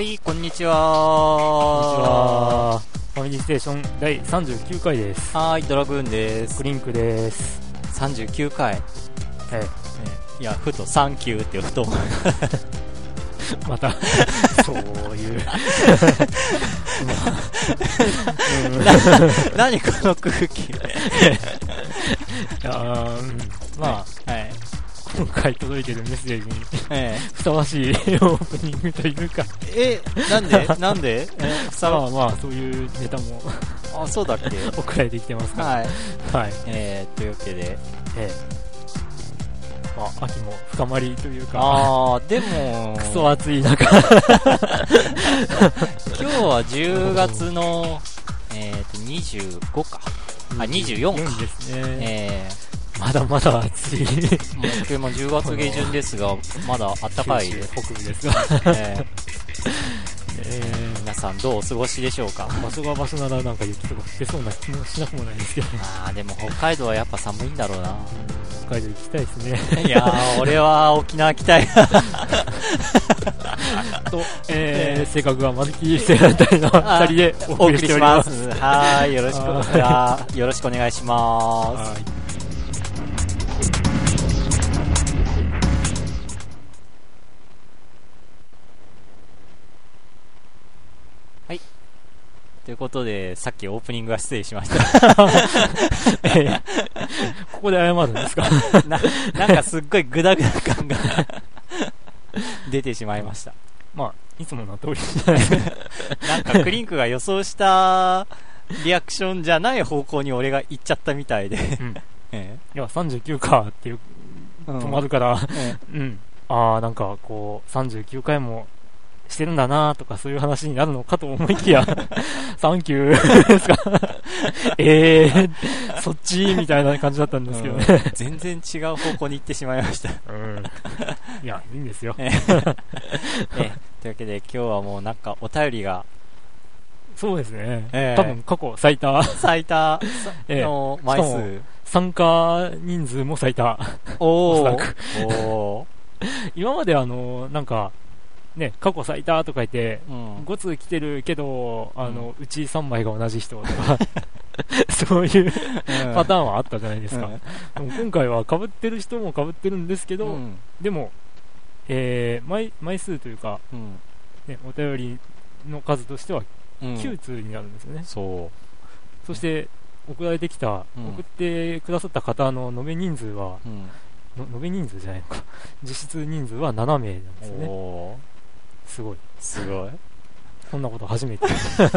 はい、こんにちこんにちは。は。ファミリーステーション第39回です。はーい、ドラグーンですク。リンクです。39回。えいや、ふと、サンキューってふと また、そういう。何この空気。いやまあ、はい。今回届いてるメッセージにえふさわしいオープニングというか、え、え、なんで？なんで？え、さまあまあ、そういうネタもあ、そうだっけ？送られてきてますから。はい。はい。えー、というわけで。ええ。まあ、秋も深まりというか、あー、でも、クソ暑い中、今日は10月の、えーと、25か。あ、24か。ですね。えまだまだ暑い。今日も10月下旬ですが、まだ暖かい。北部ですが、えーえ皆さんどうお過ごしでしょうか場所が場所ならなんか雪とか降ってそうな気もしなくもないですけど、あでも北海道はやっぱ寒いんだろうな北海道行きたいですね。いやー俺は沖縄来たいと、えー、性格がまるきセーラー隊の二人でお送りしておりま。すはいよろしくはあーよろしくお願いしますということでさっきオープニングは失礼しましえー ここで謝るんですか？たななんかすっごいグダグダ感が 出てしまいました。まあ、いつもの通り。じゃないですか。なんかクリンクが予想したリアクションじゃない方向に俺が行っちゃったみたいで、うん。えいや、39かっていう、え止まるから、えうん。ああ、なんかこう、39回もしてるんだなとかそういう話になるのかと思いきや、サンキューですか？え えー、そっちみたいな感じだったんですけどね。うん全然違う方向に行ってしまいましたうん。いや、いいんですよ。ええというわけで今日はもうなんかお便りがそうですね。ええ多分過去最多、最多ええの枚しか数。参加人数も最多。おお今まであの、なんか、ね、過去最多とか言って、ーうん。5通来てるけど、あの、うち3枚が同じ人とか、そういうパターンはあったじゃないですか。でも今回は被ってる人も被ってるんですけど、うん。でも、えー枚、枚数というか、うん。ね、お便りの数としてはうん。9通になるんですよね。そそして、送られてきた、うん。送ってくださった方の延べ人数は、延べ人数じゃないのか、実質人数は7名なんですよね。すごい。すごい。こんなこと初めて。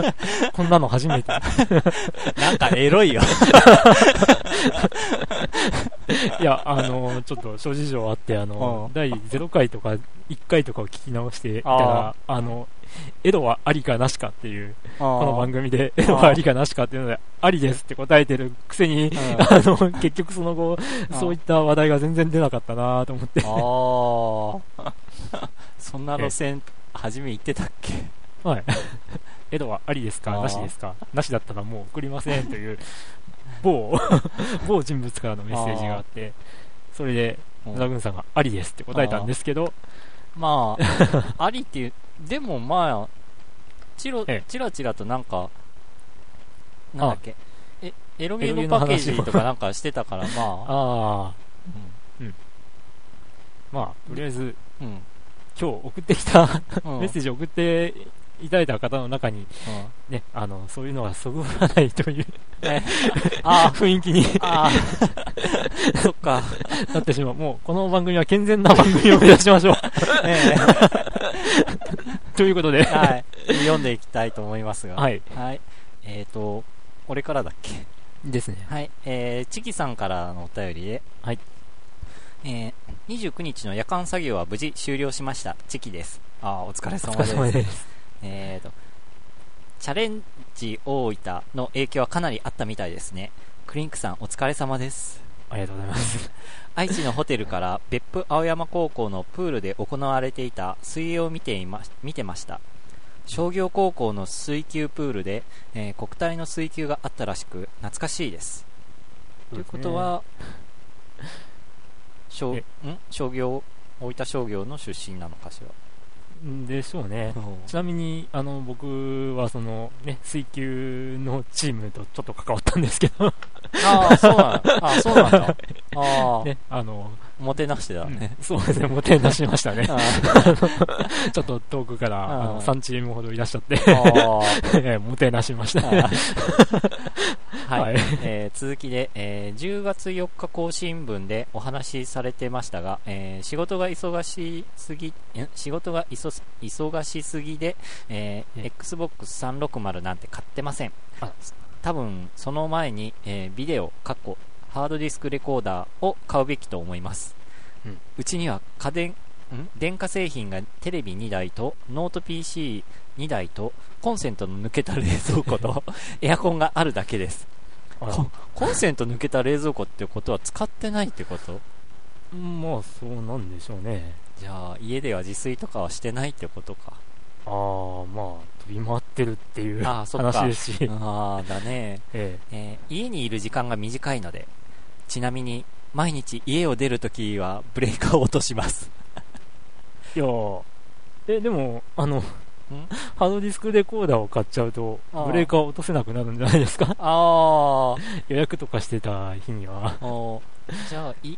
こんなの初めて。なんかエロいよ。いや、あの、ちょっと諸事情あって、あの、うん。第0回とか1回とかを聞き直していたあら、あの、エドはありかなしかっていう、ここの番組で、エドはありかなしかっていうので、ありですって答えてるくせに、うん。あの、結局その後、そういった話題が全然出なかったなと思って、ああそんな路線初め行ってたっけ？はい。エドはありですか？あー。なしですか？なしだったらもう送りませんという、某、某人物からのメッセージがあって、それで、う。ん野田軍さんがありですって答えたんですけど、まあありっていうでもまあチロええ。チラチラとなんかなんだっけ？えエロゲエロゲのパッケージとかなんかしてたからまあ。ああ、まあ、とりあえず、うんうん今日送ってきたうん。メッセージを送っていただいた方の中に、うん。ね、あの、そういうのはそぐわないというえ あ雰囲気にああ そっか。なってしまう。もう、この番組は健全な番組を目指しましょう。えということで、えはい。読んでいきたいと思いますが。はい。はい。えっと俺からだっけ？ですね。はい、えー、チキさんからのお便りで、はい。えー、29日の夜間作業は無事終了しました。チキです。あーお疲れお様です。疲れ様です。えーと、チャレンジ大分の影響はかなりあったみたいですね。クリンクさんお疲れ様です。ありがとうございます。愛知のホテルから別府青山高校のプールで行われていた水泳を見ていま見てました商業高校の水球プールで、えー国体の水球があったらしく懐かしいですということは、商商業大分商業の出身なのかしら？でしょうね。ちなみに、あの、僕はその、ね、水球のチームとちょっと関わったんですけど、ああ、そうなんあそうなんだ。ああ、ね、あの、もてなしてだね。そうですね、もてなしましたね。あ ちょっと遠くから、あの、あー3チームほどいらっしゃって、もてなしましたね。はい、はい えー続きで、えー10月4日更新分でお話しされてましたが、えー仕事が忙しすぎ、ん仕事が忙しすぎで、えーえ Xbox 360なんて買ってませんあ。多分、その前に、えービデオ、過去、ハードディスクレコーダーを買うべきと思います。うちには家電、ん？電化製品がテレビ2台とノート PC2 台とコンセントの抜けた冷蔵庫と エアコンがあるだけです。ココンセント抜けた冷蔵庫ってことは使ってないってこと？まあ、そうなんでしょうね。じゃあ家では自炊とかはしてないってことか。ああ、まあ、飛び回ってるっていうあーそ話ですし、ああ、だね、ええ。ー家にいる時間が短いので、ちなみに毎日家を出るときはブレーカーを落とします。えいやー。え、でも、あの、ハードディスクレコーダーを買っちゃうと、ブレーカーを落とせなくなるんじゃないですか？あ 予約とかしてた日には。じゃあい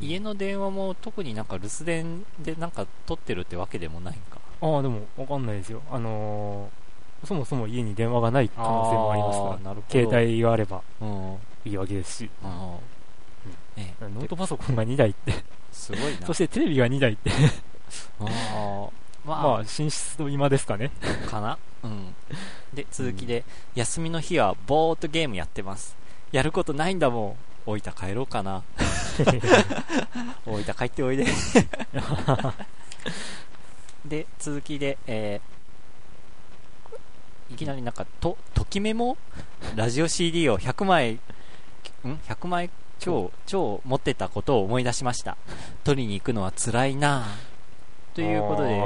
家の電話も特になんか留守電でなんか取ってるってわけでもないんか。ああ、でも、わかんないですよ。あのーそもそも家に電話がない可能性もありますから。携帯があれば。うん。いいわけですし、あーねノートパソコンが2台って、すごいな。そしてテレビが2台って、あーまあ、まあ、寝室と今ですかね。かなうん。で、続きで、休みの日はぼーっとゲームやってます。やることないんだもん。大分帰ろうかな。大分帰っておいで。で、続きで、えーいきなりなんか、と、ときメモ？ラジオ CD を100枚、ん ?100 枚超、超持ってたことを思い出しました。取りに行くのは辛いなぁということで、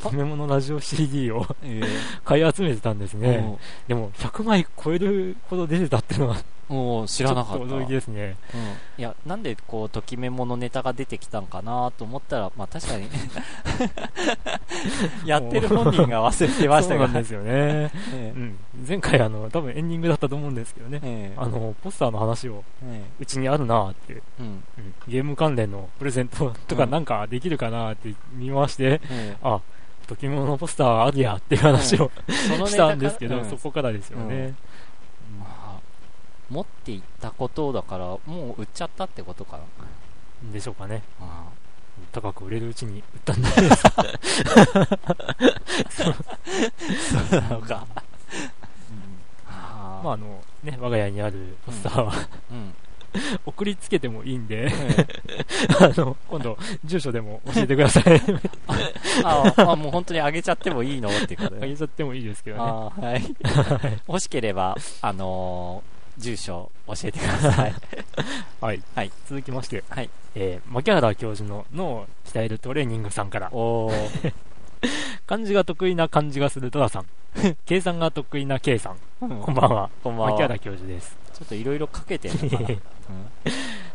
ときメモのラジオ CD をえー買い集めてたんですね。もでも、100枚超えるほど出てたっていうのは、うもう知らなかった。驚きですね。うん、いや、なんでこう、ときメモのネタが出てきたんかなと思ったら、まあ確かに、やってる本人が忘れてましたが、そうなんですよね。えうん。前回、あの、多分エンディングだったと思うんですけどね。ええ。あの、ポスターの話を、えうちにあるなーって、えうん、うん。ゲーム関連のプレゼントとかうんなんかできるかなって見回して、えあ、ときメモのポスターあるやっていう話をしタたんですけど、うん。そこからですよね。まあ、持っていったことだから、もう売っちゃったってことかな。でしょうかね。あ高く売れるうちに売ったんです。あそうなのか。あまあ、あの、ね、我が家にあるポスターは、うん。送りつけてもいいんで、ええあの、今度、住所でも教えてください。ああ、もう本当にあげちゃってもいいの？ってことあでげちゃってもいいですけどね。はい。欲しければ、あのー住所教えてください。はい。はい続きまして、はい。えー、牧原教授の脳を鍛えるトレーニングさんから、おー。漢字が得意な漢字がするトラさん、計算が得意な K さん、こんばんは。こんばんは。牧原教授です。ちょっといろいろかけてるのかな。うん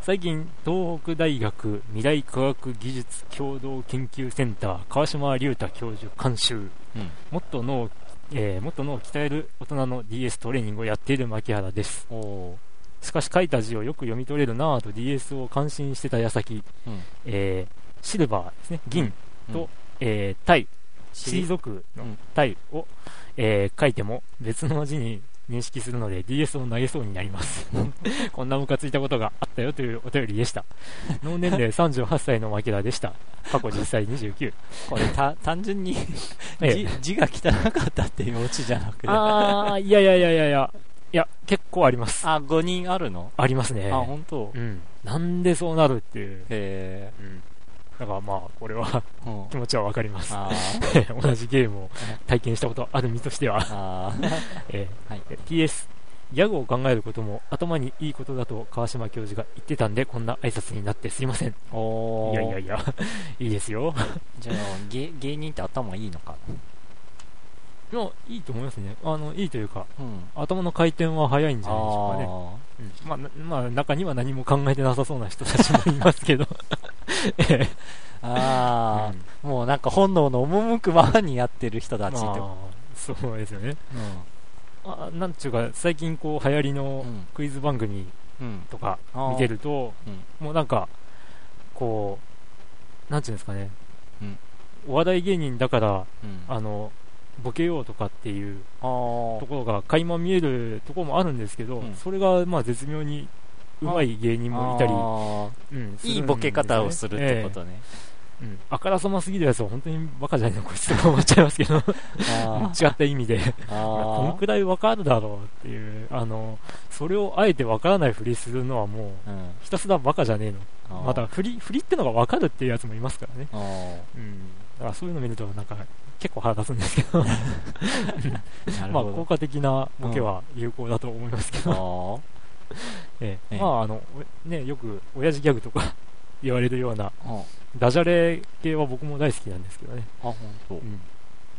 最近、東北大学未来科学技術共同研究センター川島隆太教授監修、うん。もっと脳を、えーもっと脳を鍛える大人の DS トレーニングをやっている牧原です。しかし書いた字をよく読み取れるなぁと DS を感心してた矢先、うん。えーシルバーですね、銀と、うん。えー、タイ、のうん。タイを、えー書いても別の字に認識するので DS を投げそうになります。こんなムカついたことがあったよというお便りでした。脳年齢38歳の牧田でした。過去実際29。これた、単純に ええ字、字が汚かったっていうオチじゃなくて。あー、いやいやいやいやいや、いや、結構あります。ああ、5人あるの？りますね。あ、本当うん。なんでそうなるっていう。へうん。だからまあ、これは気。持ちはわかります。あ 同じゲームを体験したことある身としては。えーはい。え PS、ギャグを考えることも頭にいいことだと川島教授が言ってたんで、こんな挨拶になってすいません。おーいやいやいや、いいですよ。じゃあ、芸芸人って頭いいのかいや、いいと思いますね。あの、いいというか、うん。頭の回転は早いんじゃないでしょうかね。うん。まあ、なまあ、中には何も考えてなさそうな人たちもいますけど。ええ。あー。あうん。もうなんか本能の赴くままにやってる人たちって、まあ、そうですよね。うあなんちゅうか、最近こう流行りのん。クイズ番組とか見てると、うん。もうなんか、こう、なんちゅうんですかね、うん。お笑い芸人だから、うん。あの、ボケようとかっていうところが垣間見えるところもあるんですけど、うん。それがまあ絶妙にうまい芸人もいたり、うんいいボケ方をするってことね、ええ。うん。あからさますぎるやつは本当にバカじゃないのこいつとか思っちゃいますけど あ 違った意味で。あこんくらいわかるだろうっていうあのそれをあえてわからないふりするのはもううん。ひたすらバカじゃねえの。また振り振りってのがわかるっていうやつもいますからね、うん、だからそういうの見るとなんか結構腹立つんですけど。まあ効果的なボケは有効だと思いますけど、あー。ええ。ええ。まああのおねよく親父ギャグとか 言われるようなあダジャレ系は僕も大好きなんですけどね、本当うん、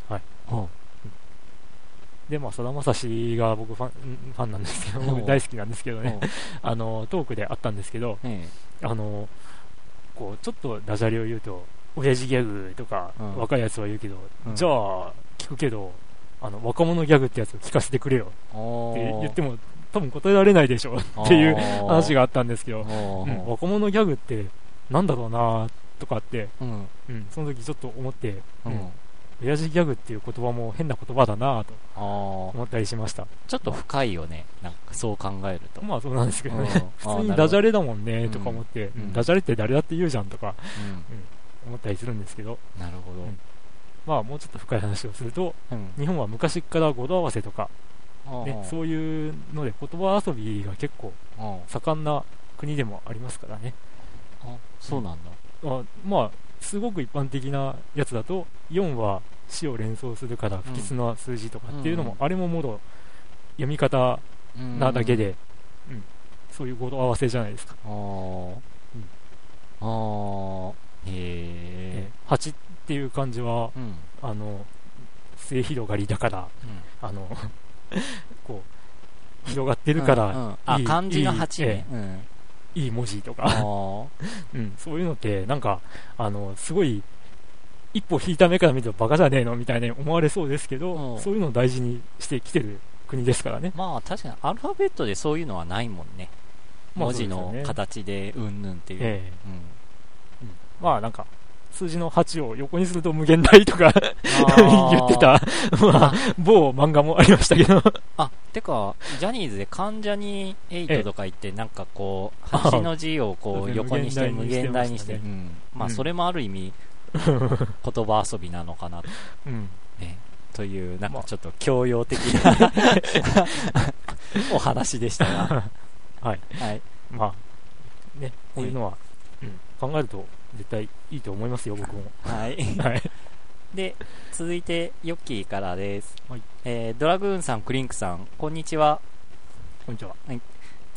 はい。あでまあさだまさしが僕ファンファンなんですけどうん。僕大好きなんですけどね。うん。あのトークであったんですけどえ。あのこうちょっとダジャレを言うと親父ギャグとか、うん。若いやつは言うけど、うん。じゃあ聞くけどあの若者ギャグってやつを聞かせてくれよ。えって言っても多分答えられないでしょ っていう話ががあったんですけど、うん若者ギャグってなんだろうなとかって、うん。うん、その時ちょっと思って、ううんん親父ギャグっていう言葉も変な言葉だなと思ったりしました。ちょっと深いよね。なんかそう考えると。まあそうなんですけどね、うん。普通にダジャレだもんねうんとか思って、うん。ダジャレって誰だって言うじゃんとか。うん思ったりするんですけど、なるほうん。まあもうちょっと深い話をすると、どうん。日本は昔から語呂合わせとか、ね、うそういうので言葉遊びが結構あ盛んな国でもありますからね。あそうなんだ。あまあ、すごく一般的なやつだと、4は死を連想するから不吉な数字とかっていうのも、うん。あれももろ読み方なだけで、うん。うん。そういう語呂合わせじゃないですか。あーあえ8っていう漢字は、うん。あの、末広がりだから、あの、こう、広がってるから、うんうん。あいい漢字のいい8ねうんいい文字とあか、ー。うん、そういうのって、なんか、あの、すごい、一歩引いた目から見るとバカじゃねえのみたいに思われそうですけど、うん。そういうのを大事にしてきてる国ですからね。まあ確かにアルファベットでそういうのはないもんね。まあ文字の形でうんぬんっていう、ええ。うんまあなんか、数字の8を横にすると無限大とか 言ってた、まあ、某漫画もありましたけど、あてかジャニーズで関ジャニええ8とか言ってなんかこうあ8の字をこそう横にして無無限限大に してましたね。ん。まあうん。それもある意味 言葉遊びなのかなうん。ね。というなんまあかちょっと教養的なお話でしたが。はい。はい。まあ、ね、こういうのは、うん、考えると絶対いいと思いますよ、僕も。はいはい。で続いてヨッキーからです、はいえードラグーンさんクリンクさんこんにちはこんにちは。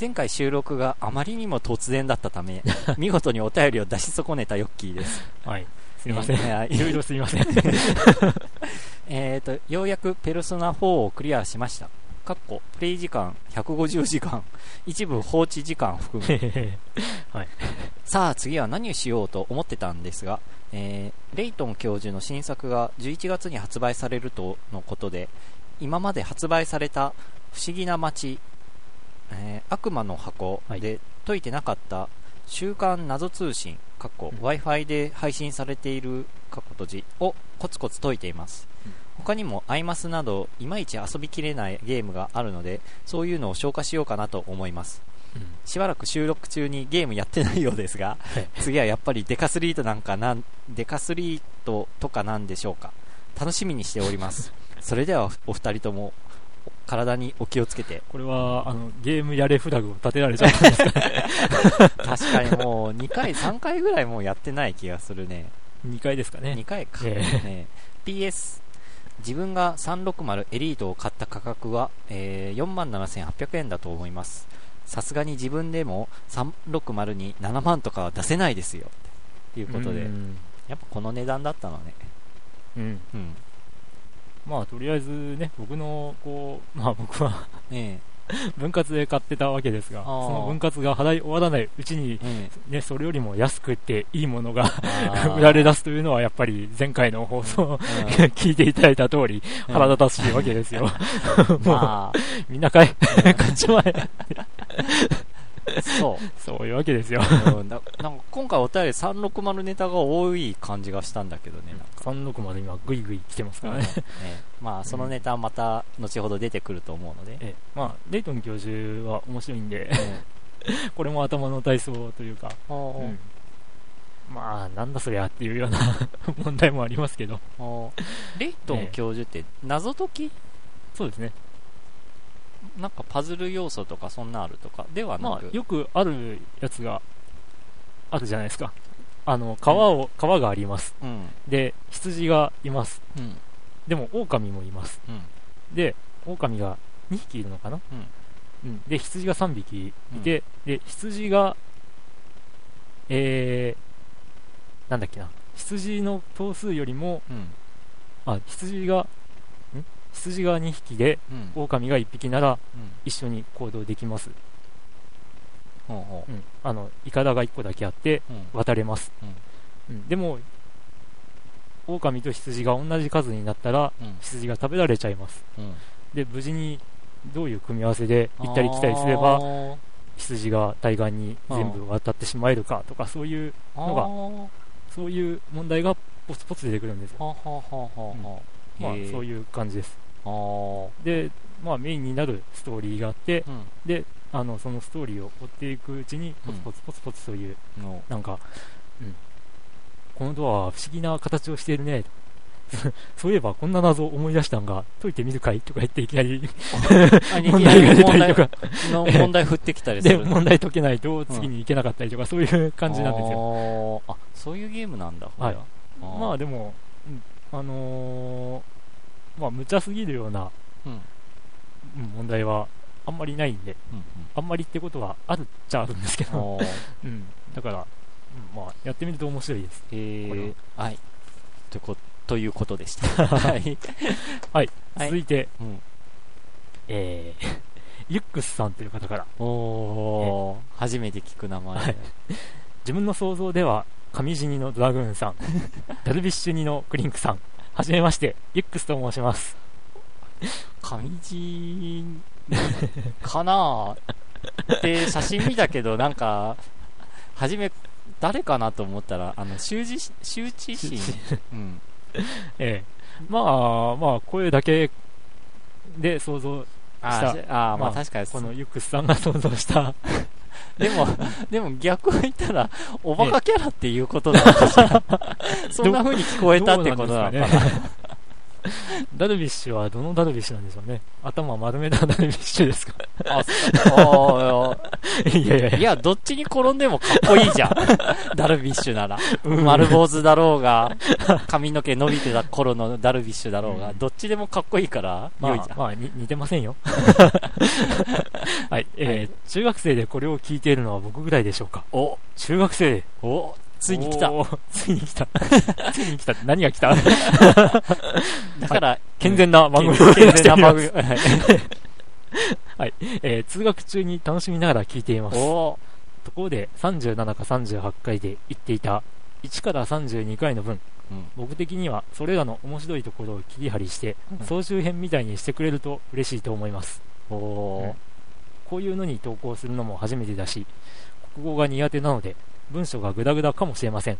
前回収録があまりにも突然だったため 見事にお便りを出し損ねたヨッキーですはい。すみません。えーはいいろいろすみません。えーとようやくペルソナ4をクリアしましたかっこプレイ時間150時間 一部放置時間含め さあ次は何をしようと思ってたんですが、えーレイトン教授の新作が11月に発売されるとのことで今まで発売された不思議な街、えー悪魔の箱はい。で解いてなかった週刊謎通信かっこうん。Wi-Fi で配信されている過去閉じをコツコツ解いています、うん他にもアイマスなどいまいち遊びきれないゲームがあるのでそういうのを消化しようかなと思います。しばらく収録中にゲームやってないようですが、はい。次はやっぱりデカスリートなんかなんデカスリートとかなんでしょうか。楽しみにしております。それではお二人とも体にお気をつけて。これは、あの、ゲームやれフラグを立てられちゃったんですかね。確かにもう2回3回ぐらいもうやってない気がするね。2回ですかね。2。回か、えね。PS 自分が360エリートを買った価格は、えー、47,800円だと思います。さすがに自分でも360に7万とかは出せないですよ。ということでうん。やっぱこの値段だったのね。うん。うん。まあ、とりあえずね、僕の、こう、まあ僕は、え 分割で買ってたわけですが、その分割が払い終わらないうちに、うん。ね、それよりも安くていいものが 売られ出すというのは、やっぱり前回の放送、聞いていただいた通り、うん腹立たしいわけですよ。もう、まみんな買え、買っちまえ。あ、そう。そういうわけですよ。うなんか今回お便り360ネタが多い感じがしたんだけどね、なんか。36まで今、ぐいぐい来てますからね。ねまあ、そのネタはまた後ほど出てくると思うので。ええまあ、レイトン教授は面白いんで、うん これも頭の体操というか、うんまあ、なんだそりゃっていうような 問題もありますけど、レイトン教授って謎解き？そうですね。なんかパズル要素とかそんなあるとかではなく、まあ、よくあるやつがあるじゃないですか。あの、川を、川があります。うん。で、羊がいます。うん。でも、狼もいます。うん。で、狼が2匹いるのかな？うん。で、羊が3匹いて、で、羊が、えー、なんだっけな。羊の頭数よりも、うん。あ、羊が、ん羊が2匹で、うん。狼が1匹ならうん。一緒に行動できます。ほうん。あの、イカダが1個だけあって、う。うん。渡れます。うん。でも、狼と羊が同じ数になったら、うん。羊が食べられちゃいます。うん。で、無事にどういう組み合わせで行ったり来たりすれば、羊が対岸に全部渡ってしまえるかとか、そういう、のがはそういう問題がポツポツ出てくるんですよ。あはあはあはあはあまあ、そういう感じです。で、まあ、メインになるストーリーがあって、うん。で、あの、そのストーリーを追っていくうちに、ポツポツポツポツそういう、のなんか、うん、このドアは不思議な形をしているね、と そういえばこんな謎を思い出したんが、解いてみるかいとか言っていきなりあ問題が出たりとか、問題ってきたりす で、る問題解けないと次に行けなかったりとか、そういう感じなんですよ。よあそういうゲームなんだは。い。まあでも、うんあのーまあ無茶すぎるようなうん。うん問題はあんまりないんで、うんあんまりってことはあるっちゃあるんですけど、うん。だから、うんまあやってみると面白いです。えーは。い。というこということでした。はい。はい、はい。続いて、うん。えー、ユックスさんという方から、初めて聞く名前。はい。自分の想像では、上地にのドラグーンさん、ダルビッシュにのクリンクさん、はじめまして、ユックスと申します。上地かな？で写真見たけどなんか初め誰かなと思ったらあの羞恥羞恥心。うん。ええ。まあ、まあ、声だけで想像、あした。ーあーままああ確かにこのユックスさんが想像した、でも、でも逆を言ったら、おバカキャラっていうことなのかしら。そんな風に聞こえたってことなのかな。ダルビッシュはどのダルビッシュなんでしょうね。頭丸めたダルビッシュですかあ、そ いやいやいや。ういや、どっちに転んでもかっこいいじゃん。ダルビッシュなら。丸坊主だろうが、髪の毛伸びてた頃のダルビッシュだろうが、うんどっちでもかっこいいから、まあ良いじゃん。まあ、に似てませんよ。はい、えー中学生でこれを聞いているのは僕ぐらいでしょうか。お、中学生お、ついに来た。ついに来た。ついに来た。って何が来た？だから、健全な番組を健健全な番出組。はい、えー通学中に楽しみながら聞いています。お、ところで37か38回で言っていた1から32回の分、うん。僕的にはそれらの面白いところを切り張りして、うん。総集編みたいにしてくれると嬉しいと思います。おこういうのに投稿するのも初めてだし、国語が苦手なので、文章がグダグダかもしれません。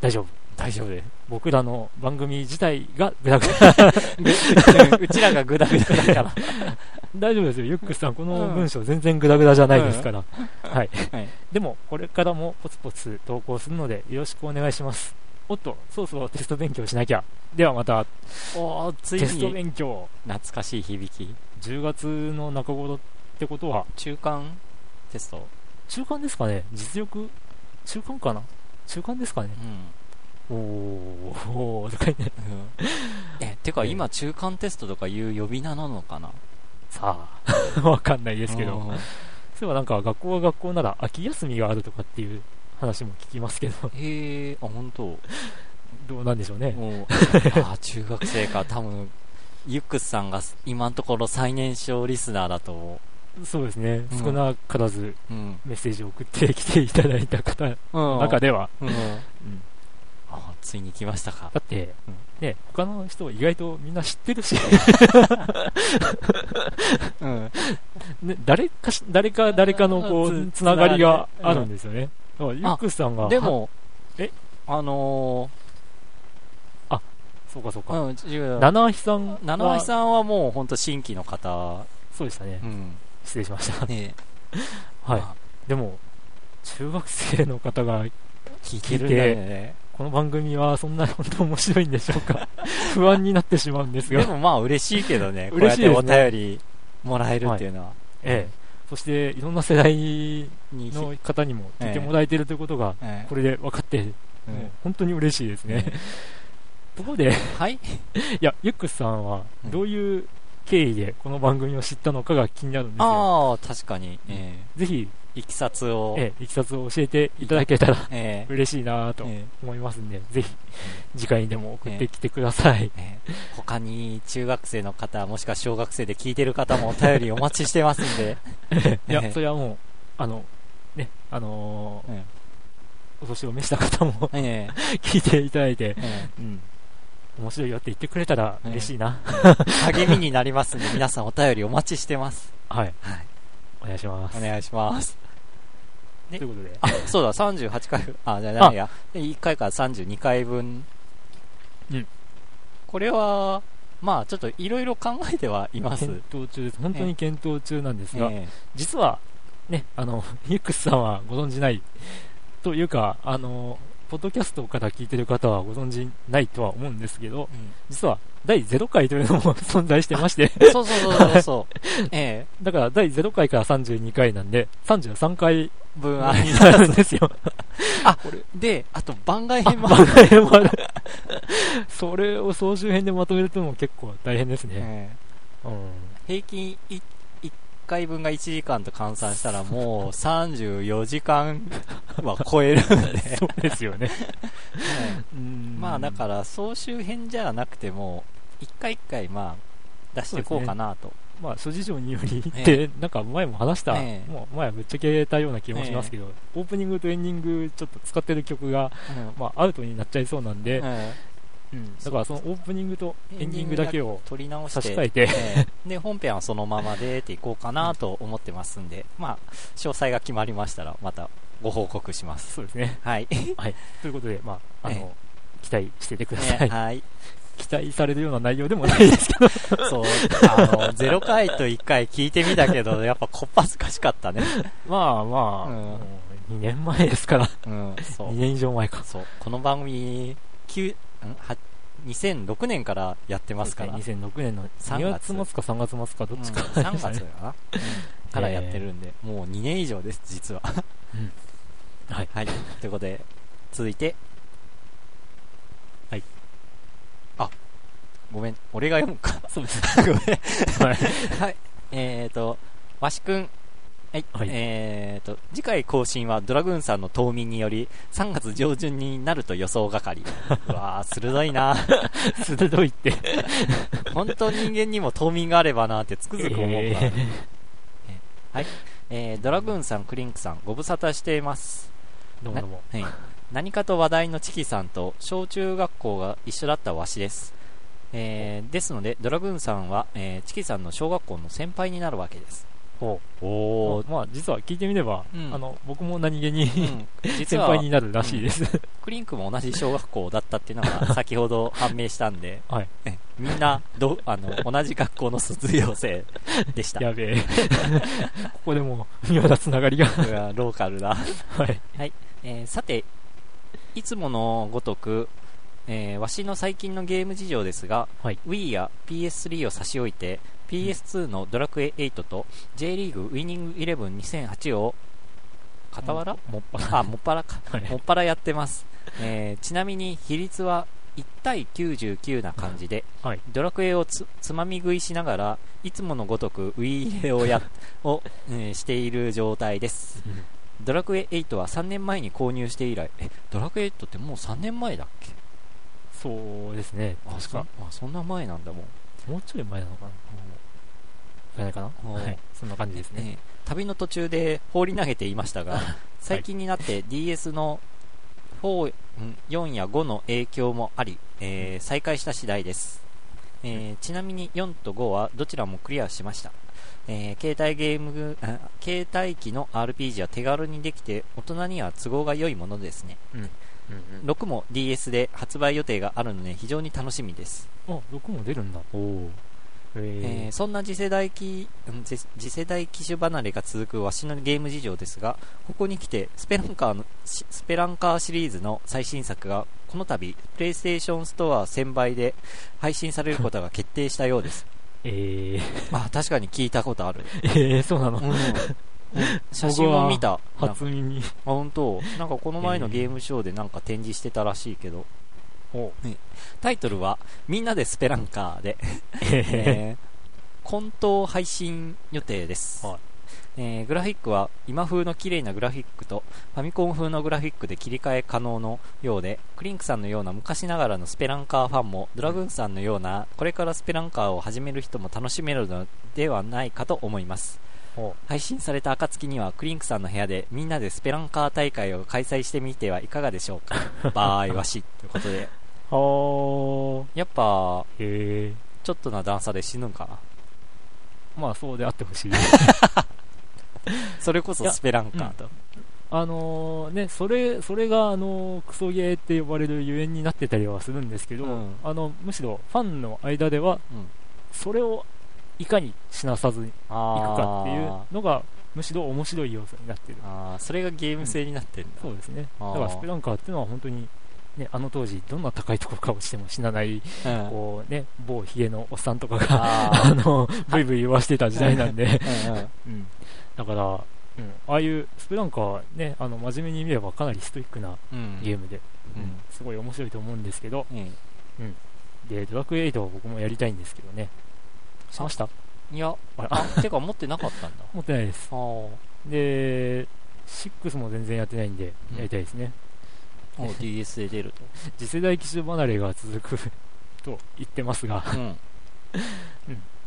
大丈夫。大丈夫です。僕らの番組自体がグダグダ。うちらがグダグダだから。大丈夫ですよ。ユックスさん、このうん文章全然グダグダじゃないですから。はい。はいでも、これからもポツポツ投稿するので、よろしくお願いします。おっと、そろそろテスト勉強しなきゃ。ではまた、おーついテストに勉強。懐かしい響き。10月の中頃ってことは、中間テスト。中間ですかね実力、中間かな？中間ですかねうん。おー、おー、とか言って。え、てかええ今中間テストとかいう呼び名なのかな？さあ、わかんないですけど。うんそういえばなんか学校は学校なら秋休みがあるとかっていう話も聞きますけど、へえ、あ、本当。どうなんでしょうね。もう、あ、中学生か、多分、ユックスさんが今のところ最年少リスナーだとそうですね、うん少なからずうん。メッセージを送ってきていただいた方のうん。中では、うん。うんあついに来ましたか。だって、うんね、他の人意外とみんな知ってるし、うん。ね、誰かし、誰か誰かのこつう、つながりがあるんですよね。だからユックスさんが、でも、え？あのそうかそうー、か。七橋さんは、七橋さんはもう本当新規の方。そうでしたねう。ん。失礼しました。ね はいあ。でも、中学生の方が、聞いてね。この番組はそんな本当面白いんでしょうか 不安になってしまうんですが。でもまあ嬉しいけどね。嬉しいねお便りもらえるっていうのは。ええ。そして、いろんな世代にの方にも聞いてもらえてるということが、ええこれで分かって、うんもう本当に嬉しいですね。ところで、いはいや、ユックスさんはうんどういう経緯でこの番組を知ったのかが気になるんですよ。ああ、確かに。えぜひ、えいきさつを。ええ、いきさつを教えていただけたら ええ。嬉しいなとえ思いますんで、ぜひ、次回にでも送ってきてください。ええ。他に中学生の方、もしくは小学生で聞いてる方もお便りお待ちしてますんで。いえや、えそれはもう、あの、ね、あのーうんお年を召した方もええ。聞いていただいて、え。うん、面白いよって言ってくれたら嬉しいな。え 励みになりますんで、皆さんお便りお待ちしてます。はい、はい。お願いします。お願いします。ということで、あ、そうだ、38回分、あ、じゃないや、1回から32回分。うんこれは、まあ、ちょっといろいろ考えてはいます。検討中です。本当に検討中なんですが、え実は、ね、あの、ユックスさんはご存知ない、というか、あの、ポッドキャストから聞いてる方はご存知ないとは思うんですけど、え実は第0回というのも存在してまして、うんそうそうそうそう。ええだから第0回から32回なんで、33回分あるんですよ。で、あと番外あ編も番外編もある。それを総集編でまとめるとも結構大変ですね。ええうん。平均い1回分が1時間と換算したらもう34時間は超えるんで、そうですよね。えうん。えまあだから総集編じゃなくても1回1回まあ出していこうかなと。まあ、諸事情によりっえて、なんか前も話した、ええ。もう前はぶっちゃけたような気もしますけど、オープニングとエンディングちょっと使ってる曲が、うん。まあ、アウトになっちゃいそうなんで、えうんだからそのオープニングとえエンディングだけを取り直してえて、ええで本編はそのままでっていこうかなと思ってますんで、まあ、詳細が決まりましたらまたご報告します。そうですね。はい。ということで、まあ、あの、え期待しててください。ねはい。期待されるような内容でもないですけど、そう、あの、0回と1回聞いてみたけど、やっぱこっぱずかしかったね。まあまあ、うんもう2年前ですから、うん、そ2う。年以上前か。そう、この番組、9んは2006年からやってますから。2006年の3 2月月末か3月末かどっちか、うん3月かからやってるんで、もう2年以上です、実は。はい。はい。ということで、続いて。はい。あ、ごめん、俺が読むか。そうです。ごめん。はい。はい。えーと、わしくん。はい。はいえーと、次回更新はドラグーンさんの冬眠により、3月上旬になると予想係。うわー、鋭いな。鋭いって。本当人間にも冬眠があればなってつくづく思うから。ええードラグーンさん、クリンクさん、ご無沙汰しています。ーどうもどうも。はい、何かと話題のチキさんと小中学校が一緒だったわしです、えーですのでドラグーンさんは、えーチキさんの小学校の先輩になるわけですおおまあ、実は聞いてみれば、うん。あの、僕も何気に、うん、実先は輩になるらしいです。クリンクも同じ小学校だったっていうのが 先ほど判明したんで、はい。えみんなどあの同じ学校の卒業生でした。やべえ。ここでも、妙なつながりが。ローカルだ。はい。えーさて、いつものごとく、えーわしの最近のゲーム事情ですが、はい。Wii や PS3 を差し置いて、PS2 のドラクエ8と J リーグウィニングイレブン2008を、傍らもっぱら。あ、もっぱらか。はいもっぱらやってます。えーちなみに比率は1対99な感じで、はいドラクエをつつまみ食いしながら、いつものごとくウィー入れをや を、えーしている状態です。うんドラクエ8は3年前に購入して以来、え、ドラクエ8ってもう3年前だっけ？そうですね。確か。そあ、そんな前なんだもん。もうちょい前なのかな。じゃないかな？おはい。そんな感じですね。ね旅の途中で放り投げていましたが、最近になって DS の4、ん4や5の影響もあり、えー再開した次第です、えーちなみに4と5はどちらもクリアしました、えー携帯ゲームあ携帯機の RPG は手軽にできて大人には都合が良いものですねうん。うんうん。6も DS で発売予定があるので非常に楽しみですあ、6も出るんだ。おお。ええーそんな次世代機うん次次世代機種離れが続くわしのゲーム事情ですがここに来てスペランカーのしスペランカーシリーズの最新作がこの度プレイステーションストア1000倍で配信されることが決定したようです。ー、え あ確かに聞いたことある、ー、えー、そうなの？うん写真も見た。初耳。あ本当？なんかこの前のゲームショーでなんか展示してたらしいけど、お。タイトルは「みんなでスペランカーで」ええー混沌配信予定です、はい。えーグラフィックは今風の綺麗なグラフィックとファミコン風のグラフィックで切り替え可能のようでクリンクさんのような昔ながらのスペランカーファンもドラグーンさんのようなこれからスペランカーを始める人も楽しめるのではないかと思います。お。配信された暁にはクリンクさんの部屋でみんなでスペランカー大会を開催してみてはいかがでしょうか。バーイわし。ということであー、やっぱへえちょっとな段差で死ぬんかな。まあそうであってほしい。それこそスペランカーと、あのーね、それ、それが、あのークソゲーって呼ばれるゆえんになってたりはするんですけど、うん。あの、むしろファンの間では、うん。それをいかにしなさずにいくかっていうのが、むしろ面白い要素になってる。あーそれがゲーム性になってるんだ、そうですね。だからスペランカーっていうのは本当に、ね、あの当時、どんな高いところかをしても死なない、うんこうね、某ヒゲのおっさんとかが、あ あの、ブイブイ言わしてた時代なんで、ーうんうんうん。だから、うん、ああいうスペランカーはね、あの、真面目に見ればかなりストイックなうん。ゲームで、うん。うん。すごい面白いと思うんですけど、えで、ドラクエ8を僕もやりたいんですけどね。しました？えいや。あれあてか持ってなかったんだ。持ってないです。で、6も全然やってないんで、うん。やりたいですね。お DS で出る次世代機種離れが続く と。言ってますが、と、うん、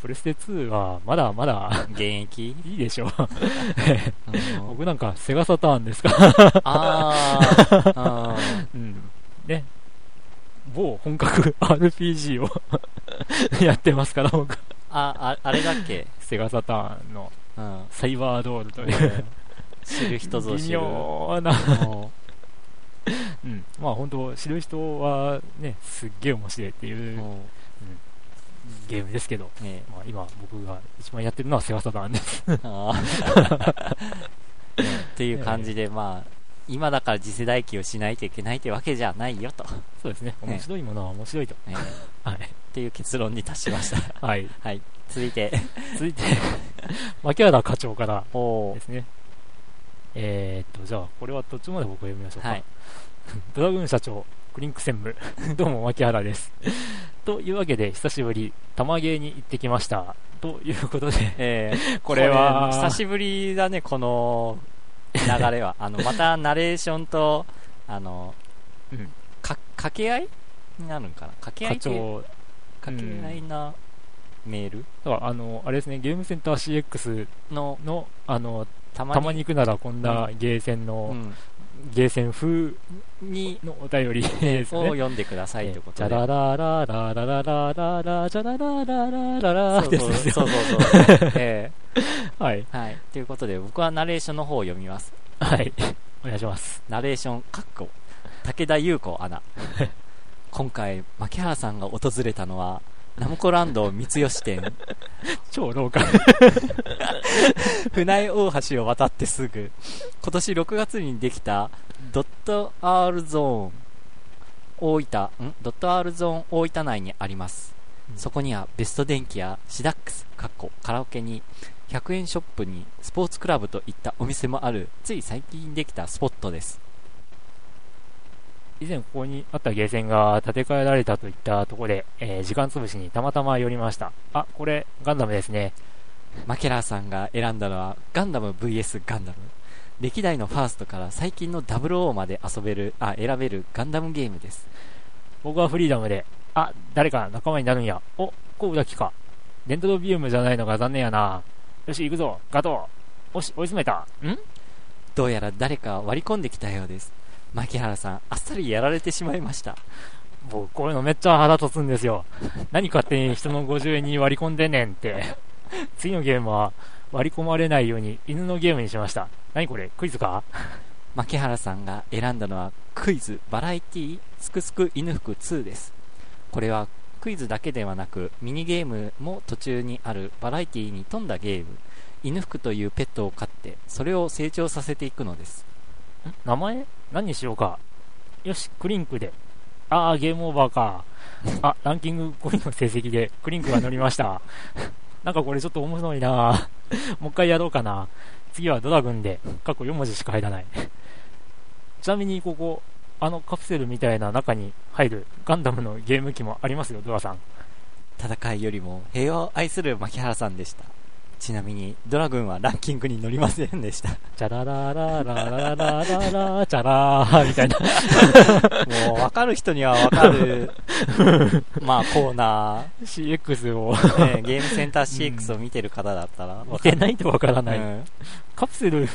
プレステ2はまだまだ現役、いいでしょう。うん 僕なんかセガサターンですか？あー。あー。うん。ね。某本格 RPG をやってますから、僕。あああれだっけ、セガサターンのうん、サイバードールという。知る人ぞ微知る。妙な、うんうん。まあ本当、知る人はね、すっげえ面白いっていううんゲームですけど、ねまあ今僕が一番やってるのはセガサターンです。ね っていう感じで、まあ、今だから次世代機をしないといけないってわけじゃないよと、そうですね。面白いものは面白いと。ね はい。っていう結論に達しました。はい。はい。続いて、続いて、牧原課長からおですね。えーっと、じゃあ、これは途中まで僕が読みましょうか？はい。ドラグーン社長、クリンク専務、どうも牧原です。というわけで、久しぶり、玉芸に行ってきました。ということで、えーこれは久しぶりだね、この流れは。あの、またナレーションと、あの、うんか、掛け合い？になるんかな？掛け合い課って掛け合いなメール？だからあの、あれですね、ゲームセンター CX の、の、あの、たまに、行くならこんなゲーセンの、うんゲーセン風に、のお便り ですね。を読んでくださいということで。じゃらららららららららじゃららららららそうそうそうそうそう。えはい。ーはい。ということで、僕はナレーションの方を読みます。はい。お願いします。ナレーション、かっこ、武田優子アナ。今回、牧原さんが訪れたのは、ナムコランド三吉店、超ローカル。船井大橋を渡ってすぐ、今年6月にできた、ドット R ゾーン、大分、ん？ドット R ゾーン大分内にあります。そこにはベスト電機やシダックス、かっこカラオケに、100円ショップにスポーツクラブといったお店もある、つい最近できたスポットです。以前ここにあったゲーセンが建て替えられたといったところで、えー時間潰しにたまたま寄りました。あ、これ、ガンダムですね。マケラーさんが選んだのはガンダム VS ガンダム。歴代のファーストから最近の00まで遊べる、あ、選べるガンダムゲームです。僕はフリーダムで、あ、誰か仲間になるんや。お、こうだきか。デントロビウムじゃないのが残念やな。よし、行くぞ、ガトー。おし、追い詰めた。ん？どうやら誰か割り込んできたようです。牧原さん、あっさりやられてしまいました。僕、こういうのめっちゃ腹立つんですよ。何勝手に人の50円に割り込んでんねんって。次のゲームは割り込まれないように犬のゲームにしました。何これクイズか？牧原さんが選んだのはクイズバラエティすくすく犬服2です。これはクイズだけではなくミニゲームも途中にあるバラエティに富んだゲーム。犬服というペットを飼ってそれを成長させていくのです。名前？何にしようか。よし、クリンクで。あー、ゲームオーバーか。あ、ランキング5位の成績でクリンクが乗りました。なんかこれちょっと面白いな もう一回やろうかな。次はドラグンで、過去4文字しか入らない。ちなみにここ、あのカプセルみたいな中に入るガンダムのゲーム機もありますよ、ドラさん。戦いよりも平和を愛する牧原さんでした。ちなみにドラグンはランキングに乗りませんでした。チャラララララララララチャラーみたいな。もう分かる人には分かる、まあコーナ CX をゲームセンター CX を見てる方だったら見てないとわからない。うんカプセル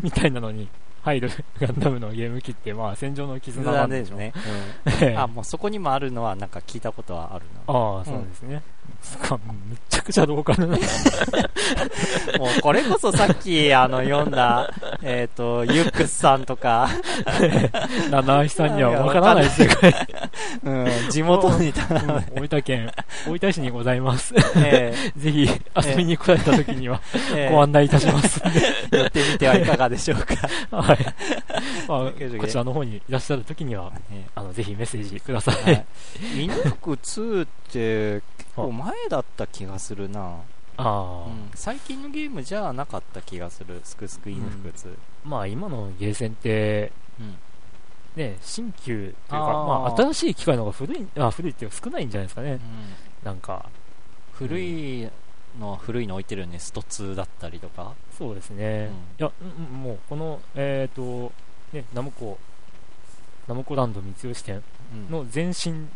みたいなのに入るガンダムのゲーム機って、まあ、戦場の絆なんでしょう。ね。ええうんあ、もうそこにもあるのはなんか聞いたことはあるああ、そうですね。そっか、めちゃくちゃローカルな。な。もうこれこそさっきあの読んだ、えっ、と、ユックスさんとか、七井さんにはわからない世界。うん、地元にた、うん大分県、大分市にございます。えぜひ遊びに来られた時にはご案内いたします。寄ってみてはいかがでしょうか。はい。まあ、こちらの方にいらっしゃる時には、えあの、ぜひメッセージください。はい犬服2って結構前だった気がするな、ああ、うん、最近のゲームじゃなかった気がする。すくすく犬服2、まあ今のゲーセンって、うん。ね、新旧っていうか、まあ新しい機械の方が古い、あ、古いっていうか少ないんじゃないですかね。なんか、古いのは古いの置いてるよね。スト2だったりとか、そうですね。いや、うんうんもうこの、えっ、と、ね、ナムコ、ナムコランド三吉店うん。の前身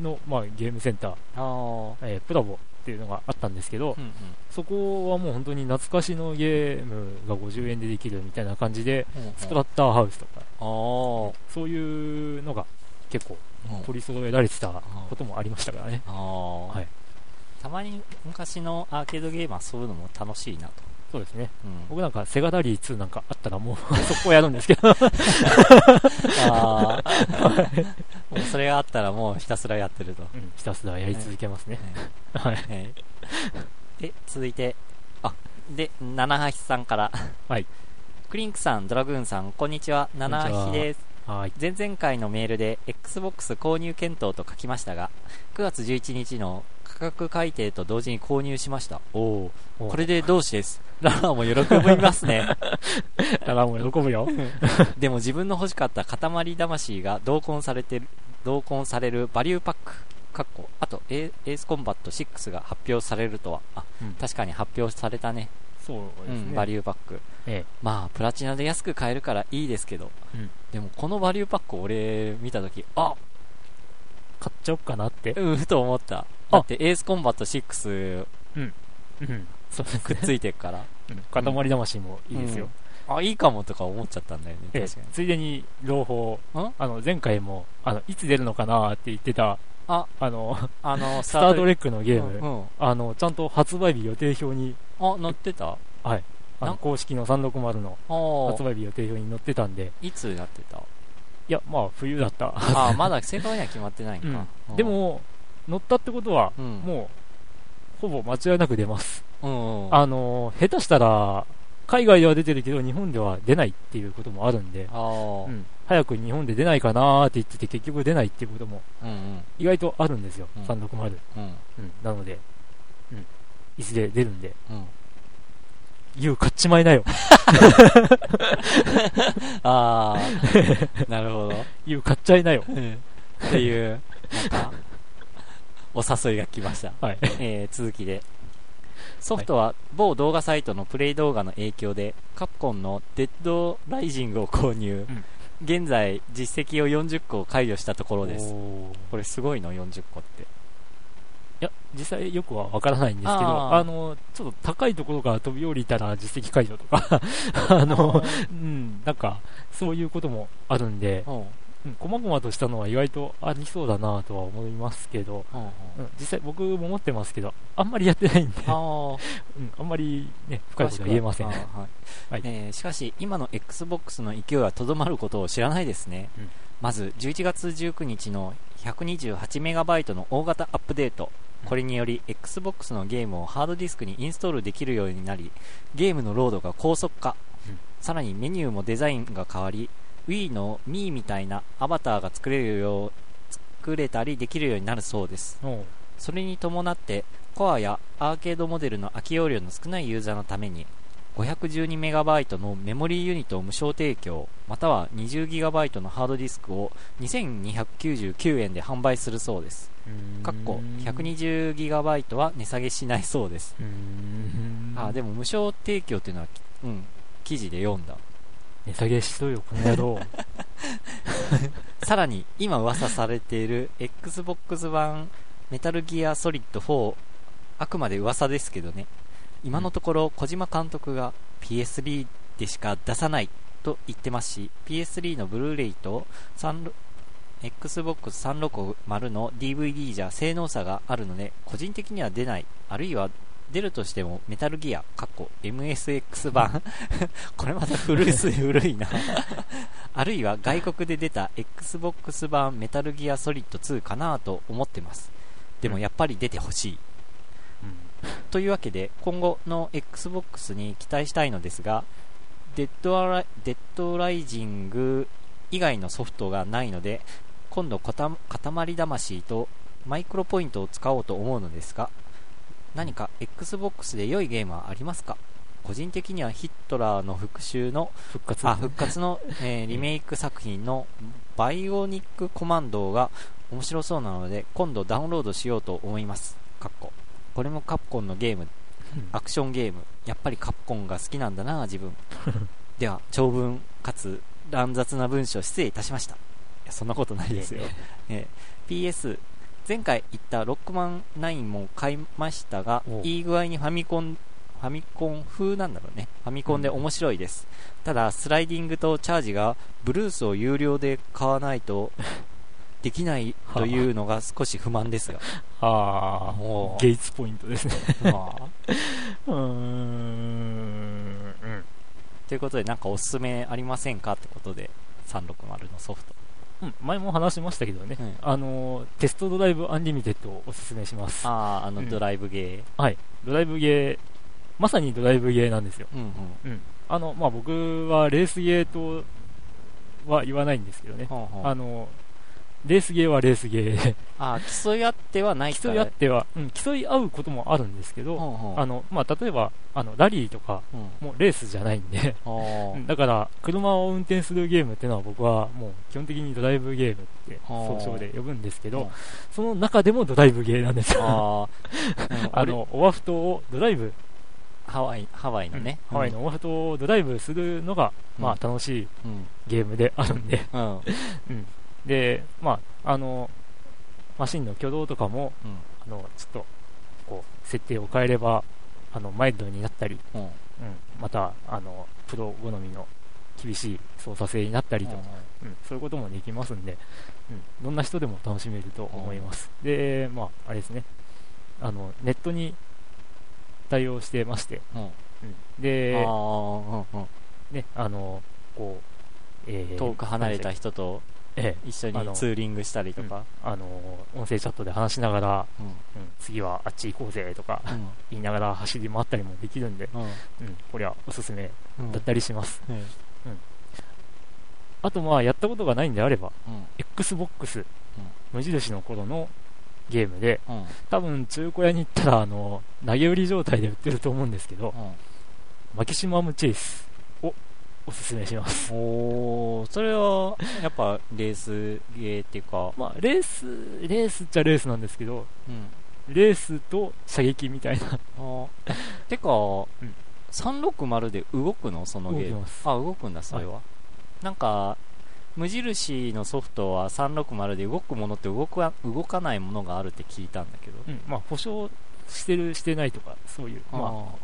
の、まあ、ゲームセンター、あー。えープラボっていうのがあったんですけど、うんうん。そこはもう本当に懐かしのゲームが50円でできるみたいな感じで、スプラッターハウスとか、そういうのが結構うん。取り揃えられてたこともありましたからね。はいたまに昔のアーケードゲームはそういうのも楽しいなと、そうですね。うん。僕なんかセガラリー2なんかあったらもう そこやるんですけど。もうそれがあったらもうひたすらやってると、うん。ひたすらやり続けますね。はい。はい。で続いてあで七橋さんから。はい。クリンクさんドラグーンさんこんにちは。七橋です。は。い。前々回のメールで XBOX 購入検討と書きましたが9月11日の価格改定と同時に購入しました。おおおこれで同志です。ララも喜びますね。だからもう喜ぶよ。でも自分の欲しかった塊魂が同梱されてる同梱されるバリューパックかっこあとエースコンバット6が発表されるとは。あ、うん。確かに発表されたね。そうですね。うん、バリューパックえ。まあプラチナで安く買えるからいいですけど、うん。でもこのバリューパック俺見た時あえ買っちゃおうかなって。うんふと思った。だってエースコンバット6うん。そうですね。くっついてるから。うん。塊魂もいいですよ。あいいかもとか思っちゃったんだよね。ええ確かに。ついでに朗報。ん？あの、前回も、あの、いつ出るのかなって言ってた、あ。あの、あのス スタートレックのゲーム、うんうん。あの、ちゃんと発売日予定表に、あ載ってた？あなの公式の360のあ発売日予定表に載ってたんで、いつやってた？いや、まあ、冬だった。あまだ正確には決まってないんか、うん。でも、乗ったってことは、うん。もう、ほぼ間違いなく出ます。うんうん。あの、下手したら、海外では出てるけど、日本では出ないっていうこともあるんで、うん、早く日本で出ないかなーって言ってて、結局出ないっていうことも意外とあるんですよ、うん。360。うん。うん、なので、うん、いずれ出るんで、うん言う買っちまいなよ。ああなるほど。言う買っちゃいなよ。っていうなんかお誘いが来ました。はい。えー続きで。ソフトは某動画サイトのプレイ動画の影響でカプコンのデッドライジングを購入、うん。現在実績を40個解除したところです。これすごいの？40個ってや、実際よくはわからないんですけど、あの、ちょっと高いところから飛び降りたら実績解除とか、あの、うん、なんか、そういうこともあるんで、うん。うん、細々としたのは意外とありそうだなとは思いますけど、うん実際僕も持ってますけど、あんまりやってないんで、あー。うん、あんまりね、深いことは言えません。はい。はい。えーしかし今の XBOX の勢いはとどまることを知らないですね、うんまず11月19日の 128MB の大型アップデート。これにより XBOX のゲームをハードディスクにインストールできるようになりゲームのロードが高速化、うん。さらにメニューもデザインが変わり Wii の Mii みたいなアバターが作れるよう作れたりできるようになるそうです。それに伴ってコアやアーケードモデルの空き容量の少ないユーザーのために 512MB のメモリーユニットを無償提供または 20GB のハードディスクを2299円で販売するそうです。かっこ 120GB は値下げしないそうです。あでも無償提供っていうのはうん記事で読んだ。値下げしとよ、この野郎。さらに今噂されている XBOX 版メタルギアソリッド4あくまで噂ですけどね今のところ小島監督が PS3 でしか出さないと言ってますし PS3 のブルーレイと Xbox360 の DVD じゃ性能差があるので個人的には出ない。あるいは出るとしてもメタルギア MSX 版。これまた古い古いな。あるいは外国で出た Xbox 版メタルギアソリッド2かなと思ってます。でもやっぱり出てほしい。というわけで今後の XBOX に期待したいのですがデッドアライデッドライジング以外のソフトがないので今度塊魂とマイクロポイントを使おうと思うのですが何か XBOX で良いゲームはありますか？個人的にはヒットラーの復讐の復活。あ復活の、えー リメイク作品のバイオニックコマンドが面白そうなので今度ダウンロードしようと思います。かっここれもカプコンのゲーム。うん。アクションゲーム。やっぱりカプコンが好きなんだな自分。では長文かつ乱雑な文章失礼いたしました。いやそんなことないですよ、えー PS 前回言ったロックマン9も買いましたがいい具合にファミコンファミコン風なんだろうね。ファミコンで面白いです、ただスライディングとチャージがブルースを有料で買わないと できないというのが少し不満ですがあおーあ、ゲイツポイントですね。まあうーん。うんということでなんかおすすめありませんかってことで360のソフトうん、前も話しましたけどね、うんあのーテストドライブアンリミテッドをおすすめします。あああのうんドライブゲはい。ドライブゲー、まさにドライブゲーなんですよ。ーうんうんうん。あの、まあ、僕はレースゲーとは言わないんですけどね。ほうほうあの、レースゲーはレースゲー。あー競い合ってはない競い合っては、うん、競い合うこともあるんですけど、ほうほう。あの、まあ、例えば、あの、ラリーとか、うん。もうレースじゃないんで、ほううん。だから、車を運転するゲームっていうのは僕はもう基本的にドライブゲームってはあ総称で呼ぶんですけどうん、その中でもドライブゲーなんです。よ。あ あの、オアフ島をドライブ、ハワイハワイのね、ハワイのオアフ島をドライブするのが、まあ楽しいうん。ゲームであるんで、うんうん。うん。で、まあ、あの、マシンの挙動とかも、あの、ちょっと、こう、設定を変えれば、あの、マイルドになったり、うん。うん、また、あの、プロ好みの厳しい操作性になったりと、うん、そういうこともできますんで、うん、どんな人でも楽しめると思います。で、まあ、あれですね、あの、ネットに対応してまして、うん。うん。うん、あで、ーうんうん。ね、あの、こう、えー遠く離れた人とええ一緒にツーリングしたりとか、あの、音声チャットで話しながら、うん。うん、次はあっち行こうぜとかうん。言いながら走り回ったりもできるんで、うん。うん、これはおすすめうん。だったりします。うん。あとまあ、やったことがないんであれば、うん。Xbox、無印の頃のゲームで、うん。多分中古屋に行ったら、あの、投げ売り状態で売ってると思うんですけど、うん。マキシマムチェイスをおすすめします。おーそれはやっぱレースゲーっていうか、まあ、レース、レースっちゃレースなんですけど、うん、レースと射撃みたいな。あー。てか、ん。360で動くの？そのゲーム。あ動くんだそれは、なんか無印のソフトは360で動くものって動くわ動かないものがあるって聞いたんだけど、うん、まあ、保証してる、してないとか、そういう、まあ、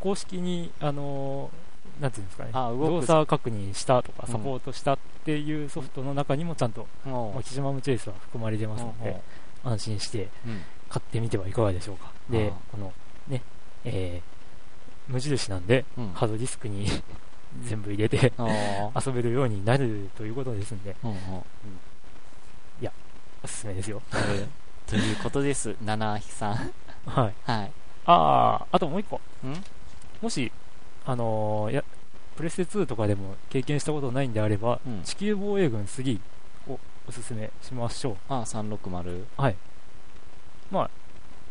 公式に、あのーなんていうんですかね、あ動作確認したとか、うん。サポートしたっていうソフトの中にもちゃんと、あまあ、キジマムチェイスは含まれてますので、安心してうん。買ってみてはいかがでしょうか。であ、このね、えー無印なんで、うん。ハードディスクに 全部入れて遊べるようになるということですんで、うんうん。おすすめですよ。えー ということです七ひさん。はい。はい。ああ、あともう一個。ん？もし、あのーや、プレステ2とかでも経験したことないんであれば、うん。地球防衛軍3をおすすめしましょう。あ360はい。まあ、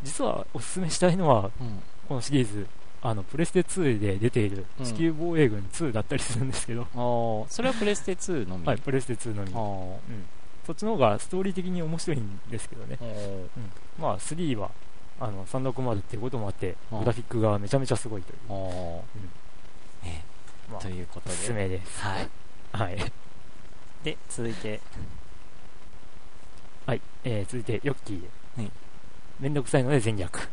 実はおすすめしたいのは、うん。このシリーズ、あの、プレステ2で出ているうん。地球防衛軍2だったりするんですけど、あーそれはプレステ2のみ。はい、プレステ2のみ。あ。ー。そっちの方がストーリー的に面白いんですけどね。まあ、3は、あの、360っていうこともあって、うんグラフィックがめちゃめちゃすごいという。あーねまあということおすすでめです。はいはい。で続いてはい。えー、続いて、ヨッキー。はいめんどくさいので全略。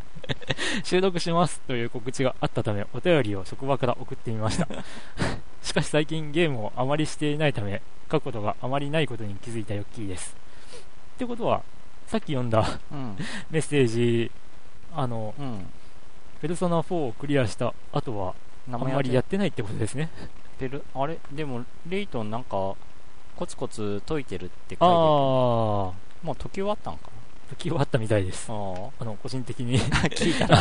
収録しますという告知があったため、お便りを職場から送ってみました。しかし最近ゲームをあまりしていないため、書くことがあまりないことに気づいたヨッキーです。ってことは、さっき読んだうんメッセージ、あの、うんペルソナ4をクリアした後は、あんまりやってないってことですね。てるあれ？でもレイトンなんかコツコツ解いてるって書いてるああ、もう解き終わったんか時はあったみたいです。なああの、個人的にあ 聞いた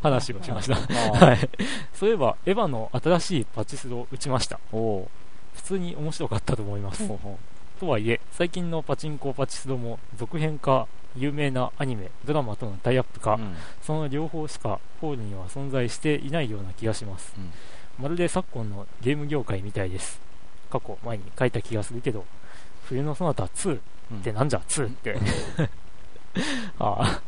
話をしました。あはい。そういえば、エヴァの新しいパチスロを打ちました。おお普通に面白かったと思います。ほうほとはいえ、最近のパチンコパチスロも続編か、有名なアニメ、ドラマとのタイアップか、ううんその両方しかホールには存在していないような気がします。うんまるで昨今のゲーム業界みたいです。過去前に書いた気がするけど、冬のそなた2っうんてなんじゃ ?2 って。あ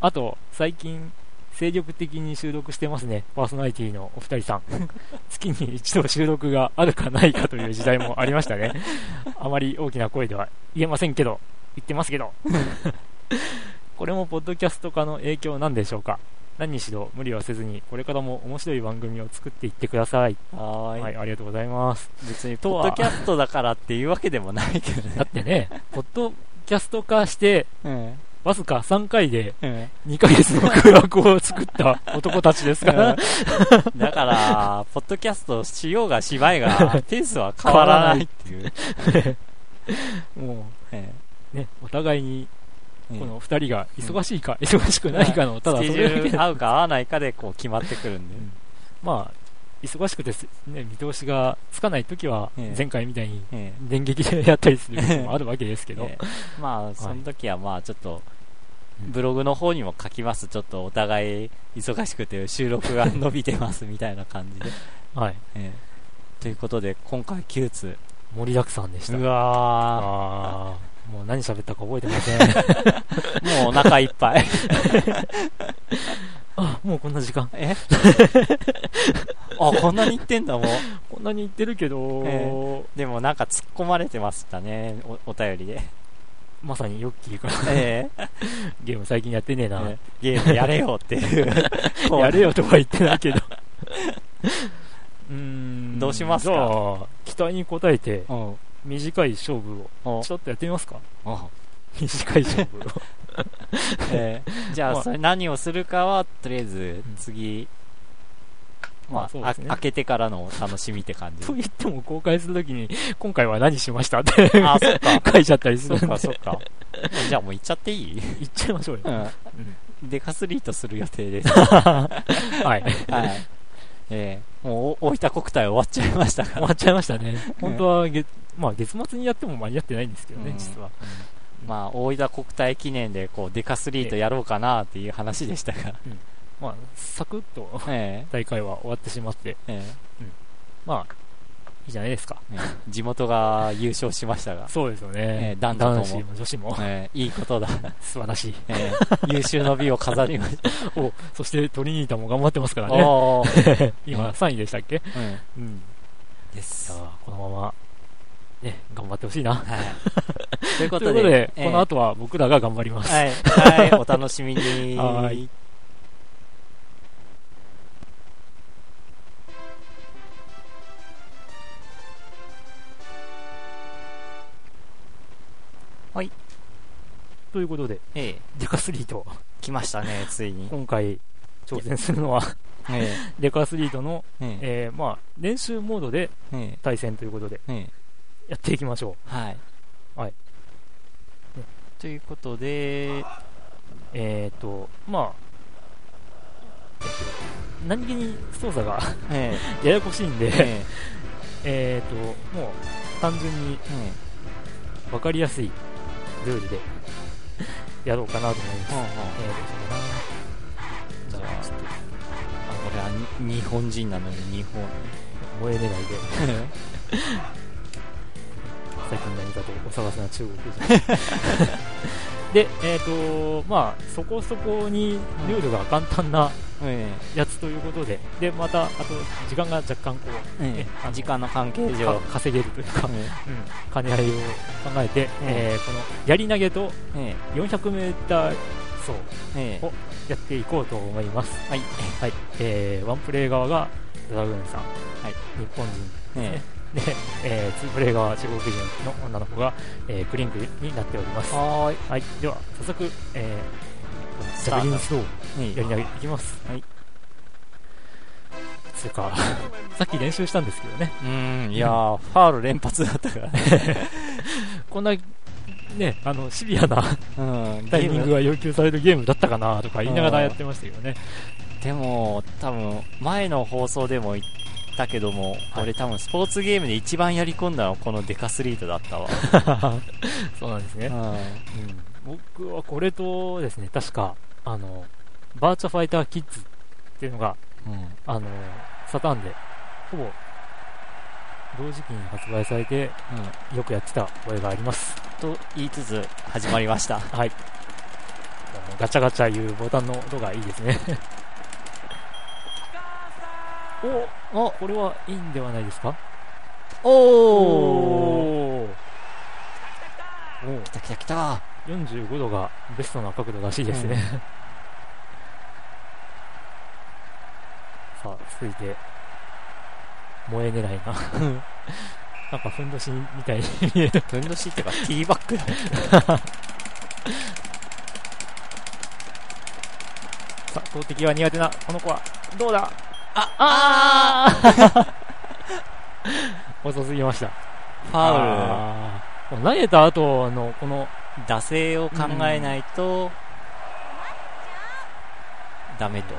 あと、最近、精力的に収録してますね。パーソナリティのお二人さん。月に一度収録があるかないかという時代もありましたね。あまり大きな声では言えませんけど、言ってますけど。これもポッドキャスト化の影響なんでしょうか何にしろ無理はせずに、これからも面白い番組を作っていってください。はーいはい、ありがとうございます。別にポッドキャストだからっていうわけでもないけどだねってね、ポッドキャスト化して、うんわずか3回でうん2ヶ月の空白を作った男たちですか。ら、だから、ポッドキャストしようがしまいが、ペースは変わらないっていう。もえうね、お互いにえこの2人が忙しいか、忙しくないかの、ただそスケジれ合うか合わないかでこう決まってくるんで。まあ、忙しくてす、ね、見通しがつかないときはええ、前回みたいにえ電撃でやったりすることもあるわけですけど、えええ。まあ、その時はまあちょっと、ブログの方にも書きます。ちょっとお互い忙しくて収録が伸びてますみたいな感じで。はい、ええということで、今回9通。盛りだくさんでした。うわあーもう何喋ったか覚えてません。ー、もうお腹いっぱい。あ、もうこんな時間。え？あ、こんなに言ってんだもん。こんなに言ってるけど、えでもなんか突っ込まれてましたね、おお便りで。まさにヨッキーからええ ゲーム最近やってねえな。ええゲームやれよっていう。やれよとは言ってないけど。うーん。どうしますか？じゃあ、期待に応えて、うん。短い勝負を、おちょっとやってみますか？お短い勝負を。えーじゃあそれ何をするかは、とりあえず、次、まあ、あね開けてからのお楽しみって感じと。言っても公開するときに、今回は何しましたってあ、そっか。書いちゃったりするんで。そっか、そっか。じゃあもう行っちゃっていい？言っちゃいましょうよ。うん。デカスリートする予定です。はい。はい。えーもう、大分国体終わっちゃいましたから。終わっちゃいましたね。本当は月、まあ月末にやっても間に合ってないんですけどね、うん実は。まあ、大分国体記念で、こう、デカスリートやろうかなっていう話でしたが。まあ、サクッとえ 大会は終わってしまって、ええまあ、いいじゃないですか。えええ地元が優勝しましたが、そうですよね。ええ男女とも子も女子もええいいことだ。素晴らしい。ええ優秀の美を飾りました。お、そしてトリニータも頑張ってますからね。今3位でしたっけ？うんうん。ですこのままね、頑張ってほしいな。はい。というとことで、いうことで、えーこの後は僕らが頑張ります。はい、はい、お楽しみに。はいということで、ええ、デカスリート、来ましたね、ついに。今回挑戦するのは、え デカスリートの、え、ええー、まあ、練習モードでえ、え対戦ということで、え、ええ。やっていきましょはい。はい。ということで、う。えーと、まあ、えっと、何気に操作がえ ややこしいんえ、で、ええーと、もう、単純にえ、え分かりやすいルールでやろうかなと思います。え。ほうほうえーと、そうだなじゃあ、ちょっあ、俺はに日本人なのに日本。と、萌え狙いで、最近何かとお探しな中国人。で、えっ、と、まあ、そこそこにルールが簡単なえやつということで、で、また、あと、時間が若干こう、え、えね。時間の関係上。か稼げるというか、えうん、兼ね合いを考えて、えーこのやり投げとえ、え 400m 走え、ええ。おやっていこうと思います。はい。はい。えー、ワンプレイ側がドラグーンさん、はい日本人えで、えー、2プレイ側中国人の女の子が、えー、クリンクになっております。はい。では、早速、えー、ジャベリンスローえやり投げいきます。はい。つうか、さっき練習したんですけどね。うん、いやー、ファール連発だったからね。こんな、ね、あの、シビアなうん、タイミングが要求されるゲームだったかなとか言いながらやってましたよね。ムでも、多分、前の放送でも言ったけども、はい俺多分スポーツゲームで一番やり込んだのはこのデカスリートだったわ。そうなんですね。うん。うん僕はこれとですね、確か、あの、バーチャファイターキッズっていうのが、うん。あの、サターンで、ほぼ、同時期に発売されて、よくやってた覚えがあります。と言いつつ、始まりました。はい。ガチャガチャいうボタンの音がいいですね。おおこれはいいんではないですか？おおーお来た来た来た45度がベストな角度らしいですね。さあ、続いて、萌え狙いな。なんか、ふんどしみたいに見える。ふんどしってか、ティーバッグだ。さあ、投擲は苦手なこの子は、どうだ？あ、あー遅すぎました。ファウあーもう投げた後の、この、ル。惰性を考えないと、ダメと。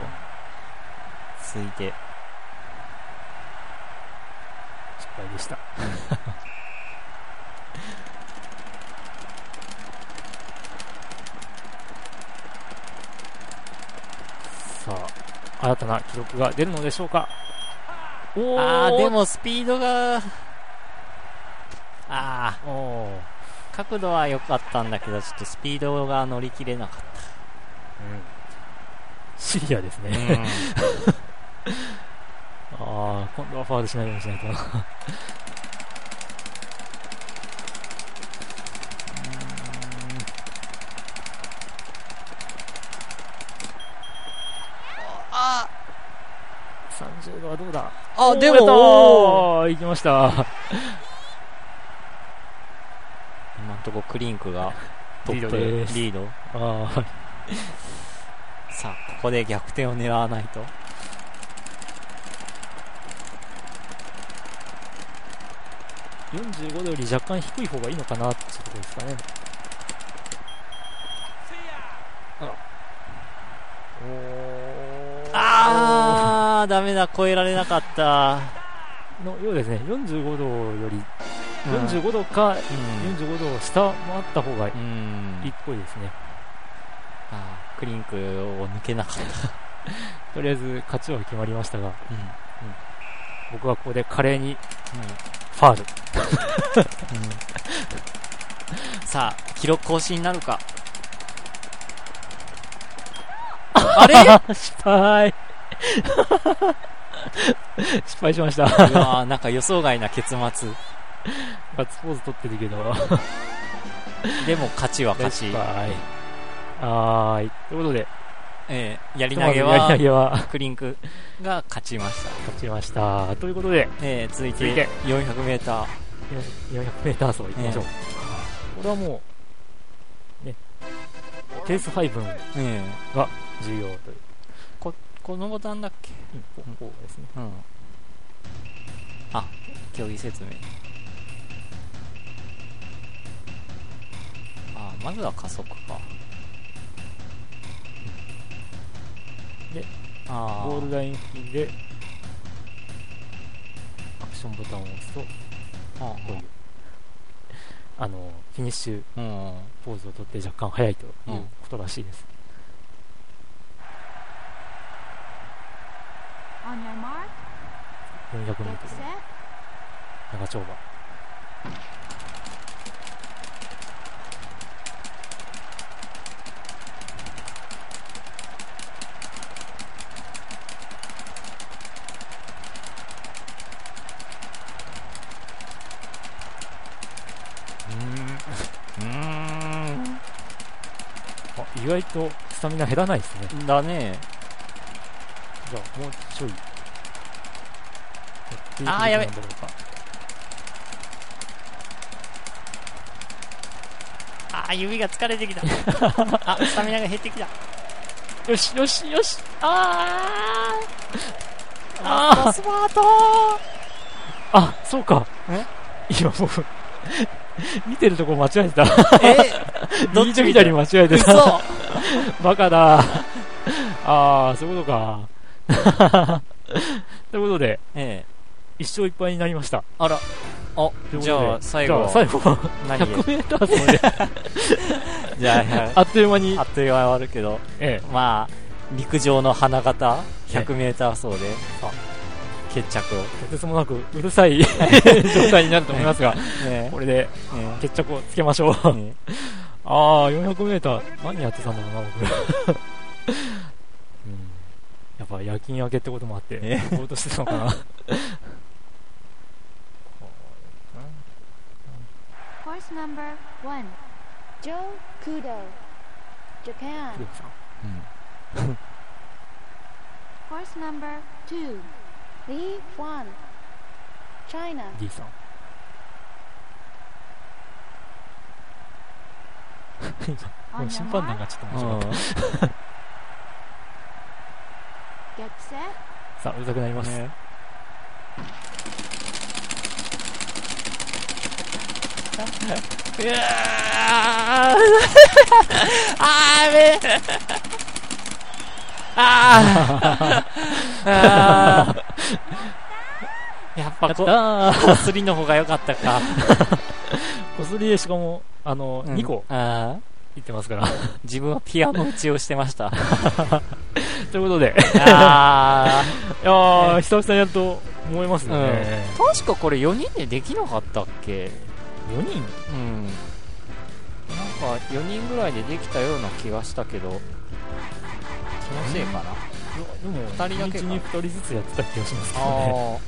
続いて、失敗でした。さあ、新たな記録が出るのでしょうか。おーあー、で、もスピードが、あおーー、角度は良かったんだけど、ちょっとスピードが乗り切れなかっうんシリアですた。ね。ああ、今度はファウルしないようにしないとな。あ30度はどうだ？あ、でも、ー行きました。とこクリンクがトップリード。ああ、さあ、ここで逆転を狙わないと。45度より若干低い方がいいのかなっていうところですかね。あー、ダメだ、超えられなかった。のようですね。45度より、うん45度か、うん。45度を下回った方がいうんいっぽいですね。あークリンクを抜けなかった。とりあえず勝ちは決まりましたが、うん僕はここで華麗にファール。さあ、記録更新なるか。あれ？失敗 失敗しました。うわーなんか予想外な結末。ガッツポーズ取ってるけど、でも勝ちは勝ち。はい。はーい。ということで、えーやり投げやり投は、げはクリンクが勝ちました。勝ちました。ということで、えー続いてて400メーター。400メーター走行きましょう。これはもう、ね、ペース配分えが重要という。ーこのボタンだっけ？うんここうですね。うん。あ、競技説明。まずは加速か。で、あゴールライン付近で、アクションボタンを押すと、あこういう、あの、フィニッシュうん。ポーズをとって若干速いということらしいです。On your mark, 400メート get ル set, 長丁場。うーん。あ、意外とスタミナ減らないですね。だね。じゃあ、もうちょい。あーやべなんだろうかあー、指が疲れてきた。あ、スタミナが減ってきた。よしよしよしあーああースマートあ、そうか。え？今僕、見てるとこ間違えてた。え？どっ右ち見たと左間違えてた。嘘 バカだ。あー、そういうことか。ということで、ええ。一勝いっぱいになりました。あら。あ、じゃあ、最後最後は、何？で100メーター走で、じゃあっという間にあ、あ、っという間に終わるけど、えまあ、陸上の花形、100メーター走であ、決着を。え、とてつもなくうるさい状態になると思いますが、ねこれでえ決着をつけましょう。えねああ、400メーター。何やってたんだろな、僕、うん。やっぱ夜勤明けってこともあって、ぼーっとしてたのかな。ホースナンバー1、ジョー・クード、ジャパン。ホースナンバー2、リー・ファン、チャイナ。リーさん。審 your 判団がちょっとう面白かった。さあ、うるさくなります。ね うわーあーやべえあーあーやっぱこ。こすりの方が良かったか。こすりでしかも、あの、2個。あいってますから。ー 自分はピアノ打ちをしてました。ということで、あ いやー、久々にやると思いますよね。ー確かこれ4人でできなかったっけ？4人？うん。なんか4人ぐらいでできたような気がしたけど、気のせいかな。でも、二人だけか。1日に2人ずつやってた気がしますけどね。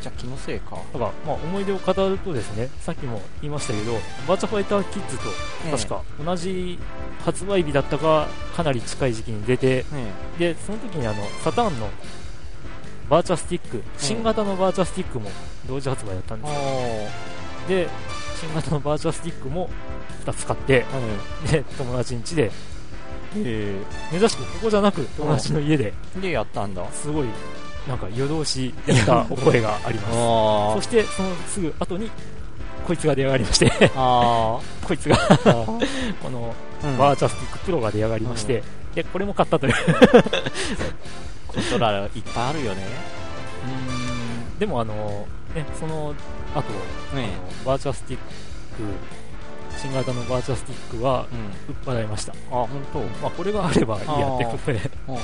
じゃあ気のせいか。だから、まあ、思い出を語るとですね、さっきも言いましたけど、バーチャファイターキッズと、確か同じ発売日だったか、かなり近い時期に出て、ねで、その時にあの、サターンのバーチャスティック、新型のバーチャスティックも同時発売だったんえ。ですよ。おで、新型のバーチャスティックも2つ買って、ー。で、友達ん家で、うん。え珍しくここじゃなく友達の家で、え。で、やったんだ。すごい、なんか夜通しやった 覚えがあります。あそして、そのすぐ後に、こいつが出上がりまして、こいつが、あ。この、うんバーチャスティックプロが出来上がりまして、で、これも買ったという。コントローラーいっぱいあるよね。でもあの、ね、その後、あのねバーチャスティック、新型のバーチャスティックはうん。売っ払いました。あ、本当。まあ、これがあればいいやってことで、うんうんえ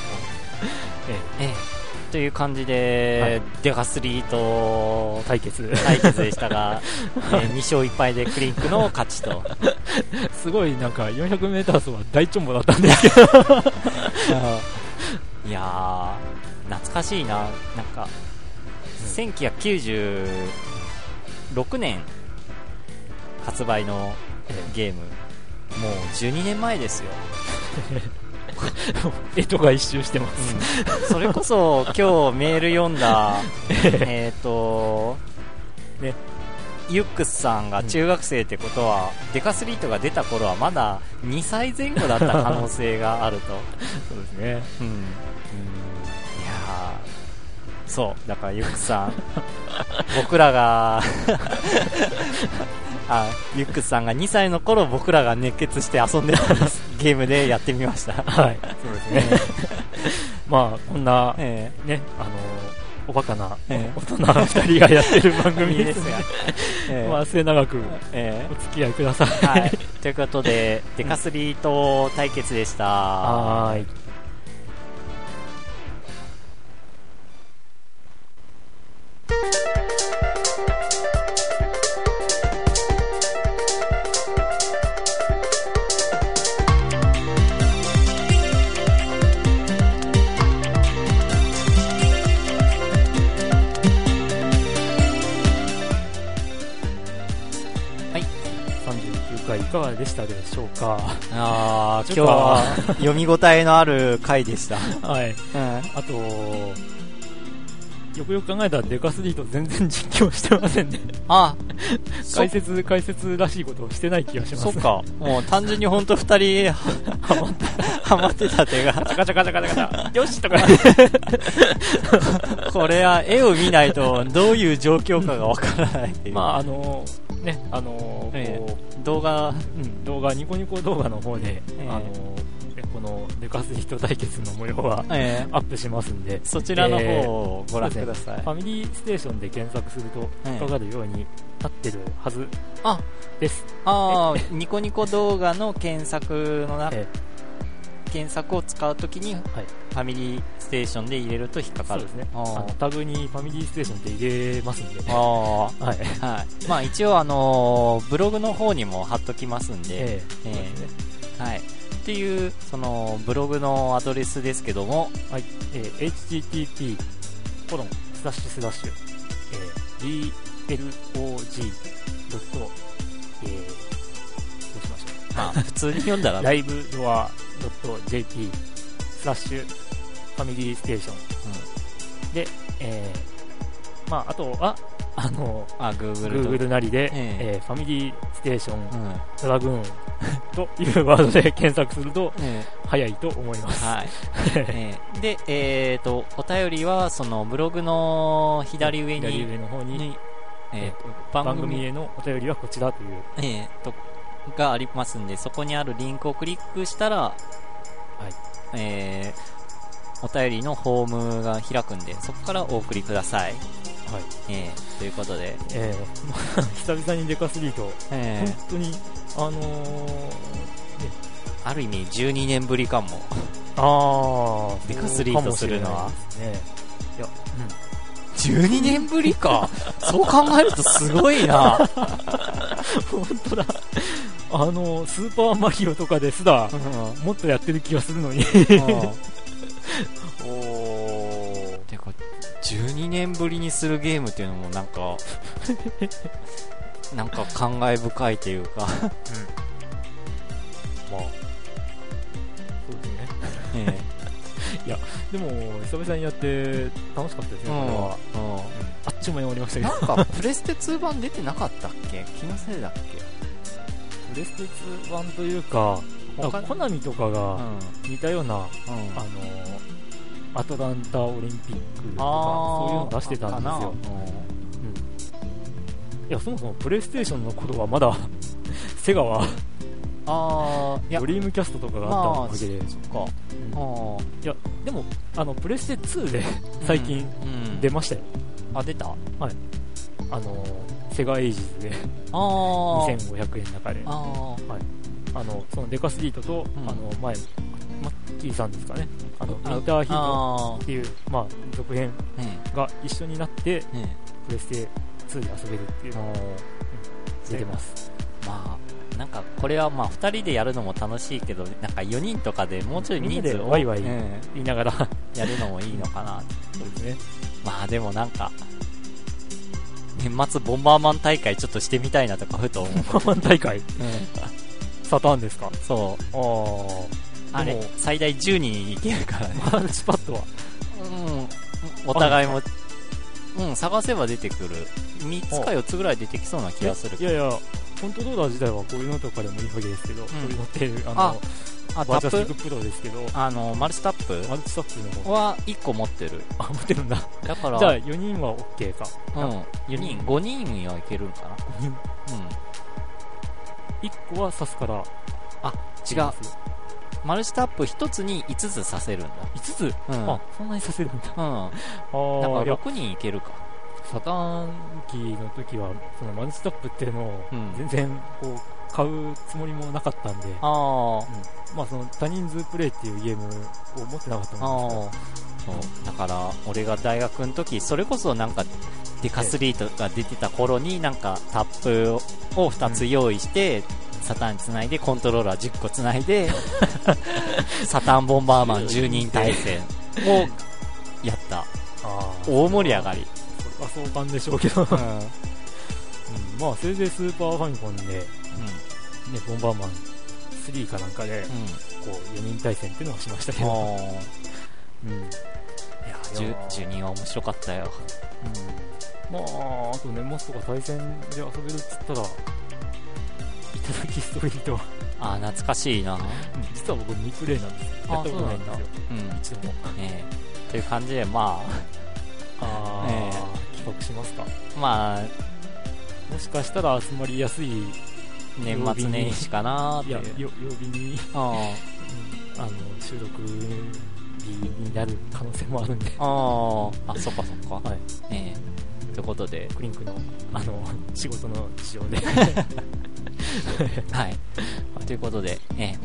ええ。という感じで、デカスリートと対決。対決でしたが、え ー、2勝1敗でクリンクの勝ちと。すごいなんか 400m 走は大チョンボだったんですけど、いやー、懐かしいな。なんか、1996年発売のゲームもう12年前ですよ、えとが一周してます。それこそ今日メール読んだ えっとねユックスさんが中学生ってことは、デカスリートが出た頃はまだ2歳前後だった可能性があると、そうですね。うん、いやーそう。だからユックスさん僕らがあユックスさんが2歳の頃僕らが熱血して遊んでた ゲームでやってみました、はい。そうですね。まあ、こんな、えね、あの、おバカな、ええ。大人二人がやってる番組ですが、が、ええ。まあ、末永くえお付き合いください。えはい、ということでデカスリート対決でした。はーい。は いかがでしたでしょうか？あーちょっと今日は読み応えのある回でした、はい。うんあと、よくよく考えたらデカスリート全然実況してませんね。あそ解説、解説らしいことをしてない気がします。そっ。かもう単純に本当二人ハマってた手がガチャガチャガチャガチャガチャ。よしとか。これは絵を見ないとどういう状況かがわからないまあ、あの、ね、あの、こう、え動画うん、動画、ニコニコ動画の方で、ええ。あの、ねこのデカスリート対決の模様はええ。アップしますんで、そちらの方をご覧ください、ファミリーステーションで検索するとええ。引っかかるようになってるはずあです。あ。あニコニコ動画の検索の中え検索を使うときに。ファミリーステーションで入れると引っかかる。そうですね。タグにファミリーステーションって入れますんで。ああはい。はい。まあ一応あのーブログの方にも貼っときますんで、っていうそのブログのアドレスですけども。はい。えー http コロンスラッシュスラッシュ、えー blog ドット、えー、普通に読んだらライブドア .jp スラッシュファミリーステーション。で、えー、まあ、あとは、あの、あ Google と。Google なりで、ええ。えーファミリーステーションうん。ドラグーン というワードで検索するとえ早いと思います。えはい。ええ。でえっ、とお便りはそのブログの左上に左上の方に、にえーと番組への。お便りはこちらという、えーとがありますんでそこにあるリンクをクリックしたら、えーお便りのフォームが開くんでそこからお送りください、はい。えーということで、えー、まあ、久々にデカスリート、えー。本当に、あのー、ある意味12年ぶりかも。あー、デカスリートするのは。ね。いや、12年ぶりか。そう考えるとすごいな、本当だ。あの、スーパーマリオとかですら、うん。もっとやってる気がするのに。おー。てか12年ぶりにするゲームっていうのもなんか なんか感慨深いというか、まあ、そうですね。えでも、久々にやって楽しかったですね、えこれは。うん。あっちも読りましたけど。なんかプレステ2版出てなかったっけ気のせいだっプレステ2版というか、他コナミとかけが似たような、うん。あの、アトランタオリンピックとか、あそういうの出してたんですよ。うん。いや、そもそもプレイステーションの頃はまだ、セガはああドリームキャストとかがあったわけで、そっか。うん。あいや、でも、あの、プレステ2で最近うん。出ましたよ。あ出た？ああの、セガエイジズであ2500円の中で、ああの、そのデカスリートと、うん。あの、前、マッキーさんですかね、あの、ウあィンターヒートあっていう、まあ、続編が一緒になって、プレステ2で遊べるっていうのが出てます。まあなんかこれはまあ2人でやるのも楽しいけどなんか4人とかでもうちょい人数をワイワイうん言いながら、そやるのもいいのかなうですね。まあでもなんか年末ボンバーマン大会ちょっとしてみたいなとかふと思う。パマン大会うん。サターンですか？そう。ああ。あれ最大10人いけるからね。マルチパッドは。うん。お互いも、うん、探せば出てくる。3つか4つぐらい出てきそうな気がするいやいや、コントローラー自体はこういうのとかでもいいわけですけど、こういうのって、ああの、あ、タバーチャスティックプロですけど、あの、マルチタップ？マルチタップの方は1個持ってる。あ、持ってるんだ。だから、じゃあ4人は OK か。うん、4人、5人はいけるんかな？5人。うん。1個は刺すから。違う。マルチタップ1つに5つさせるんだ。5つ、うん。あ、そんなにさせるんだ。うん。あだからあ、いや、6人いけるか。サターン機の時は、そのマルチタップっていうのをうん、全然、こう、買うつもりもなかったんで、ああ。まあその多人数プレイっていうゲームを持ってなかったんあ。そう。だから、俺が大学の時、それこそなんか、デカスリートが出てた頃に、なんか、タップを2つ用意して、サタンにつないで、コントローラー10個つないで、サタンボンバーマン10人対戦をやった。大盛り上がり。それは相関でしょうけど、うん。まあせいぜいスーパーファミコンで、ね、ボンバーマン3かなんかで、こう、4人対戦っていうのをしましたけど、あうん。いやあ、10 10人は面白かったよ。うん。まあ、あと年末とか対戦で遊べるっつったら、いただきストリート、ああ、懐かしいな。実は僕2プレイなんですよ。あやったことないんですよ。うん。一度も。ええという感じで、まあえー、企画しますか？あ、まあ、もしかしたら集まりやすい、年末年始かなーっていう。よ曜日に、ああの、収録日になる可能性もあるんで、あ、ああ、あ、そっかそっか。はい。ええということで、クリンクの、あの、仕事の事情で。はい。ということで、ええ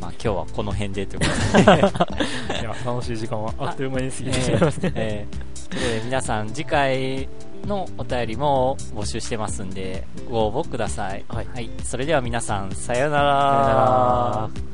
まあ今日はこの辺でということで、いや、楽しい時間はあっという間に過ぎてしまいますね。ええということで皆さん次回のお便りも募集してますんで、ご応募ください。はいそれでは皆さん、さようなら。さよなら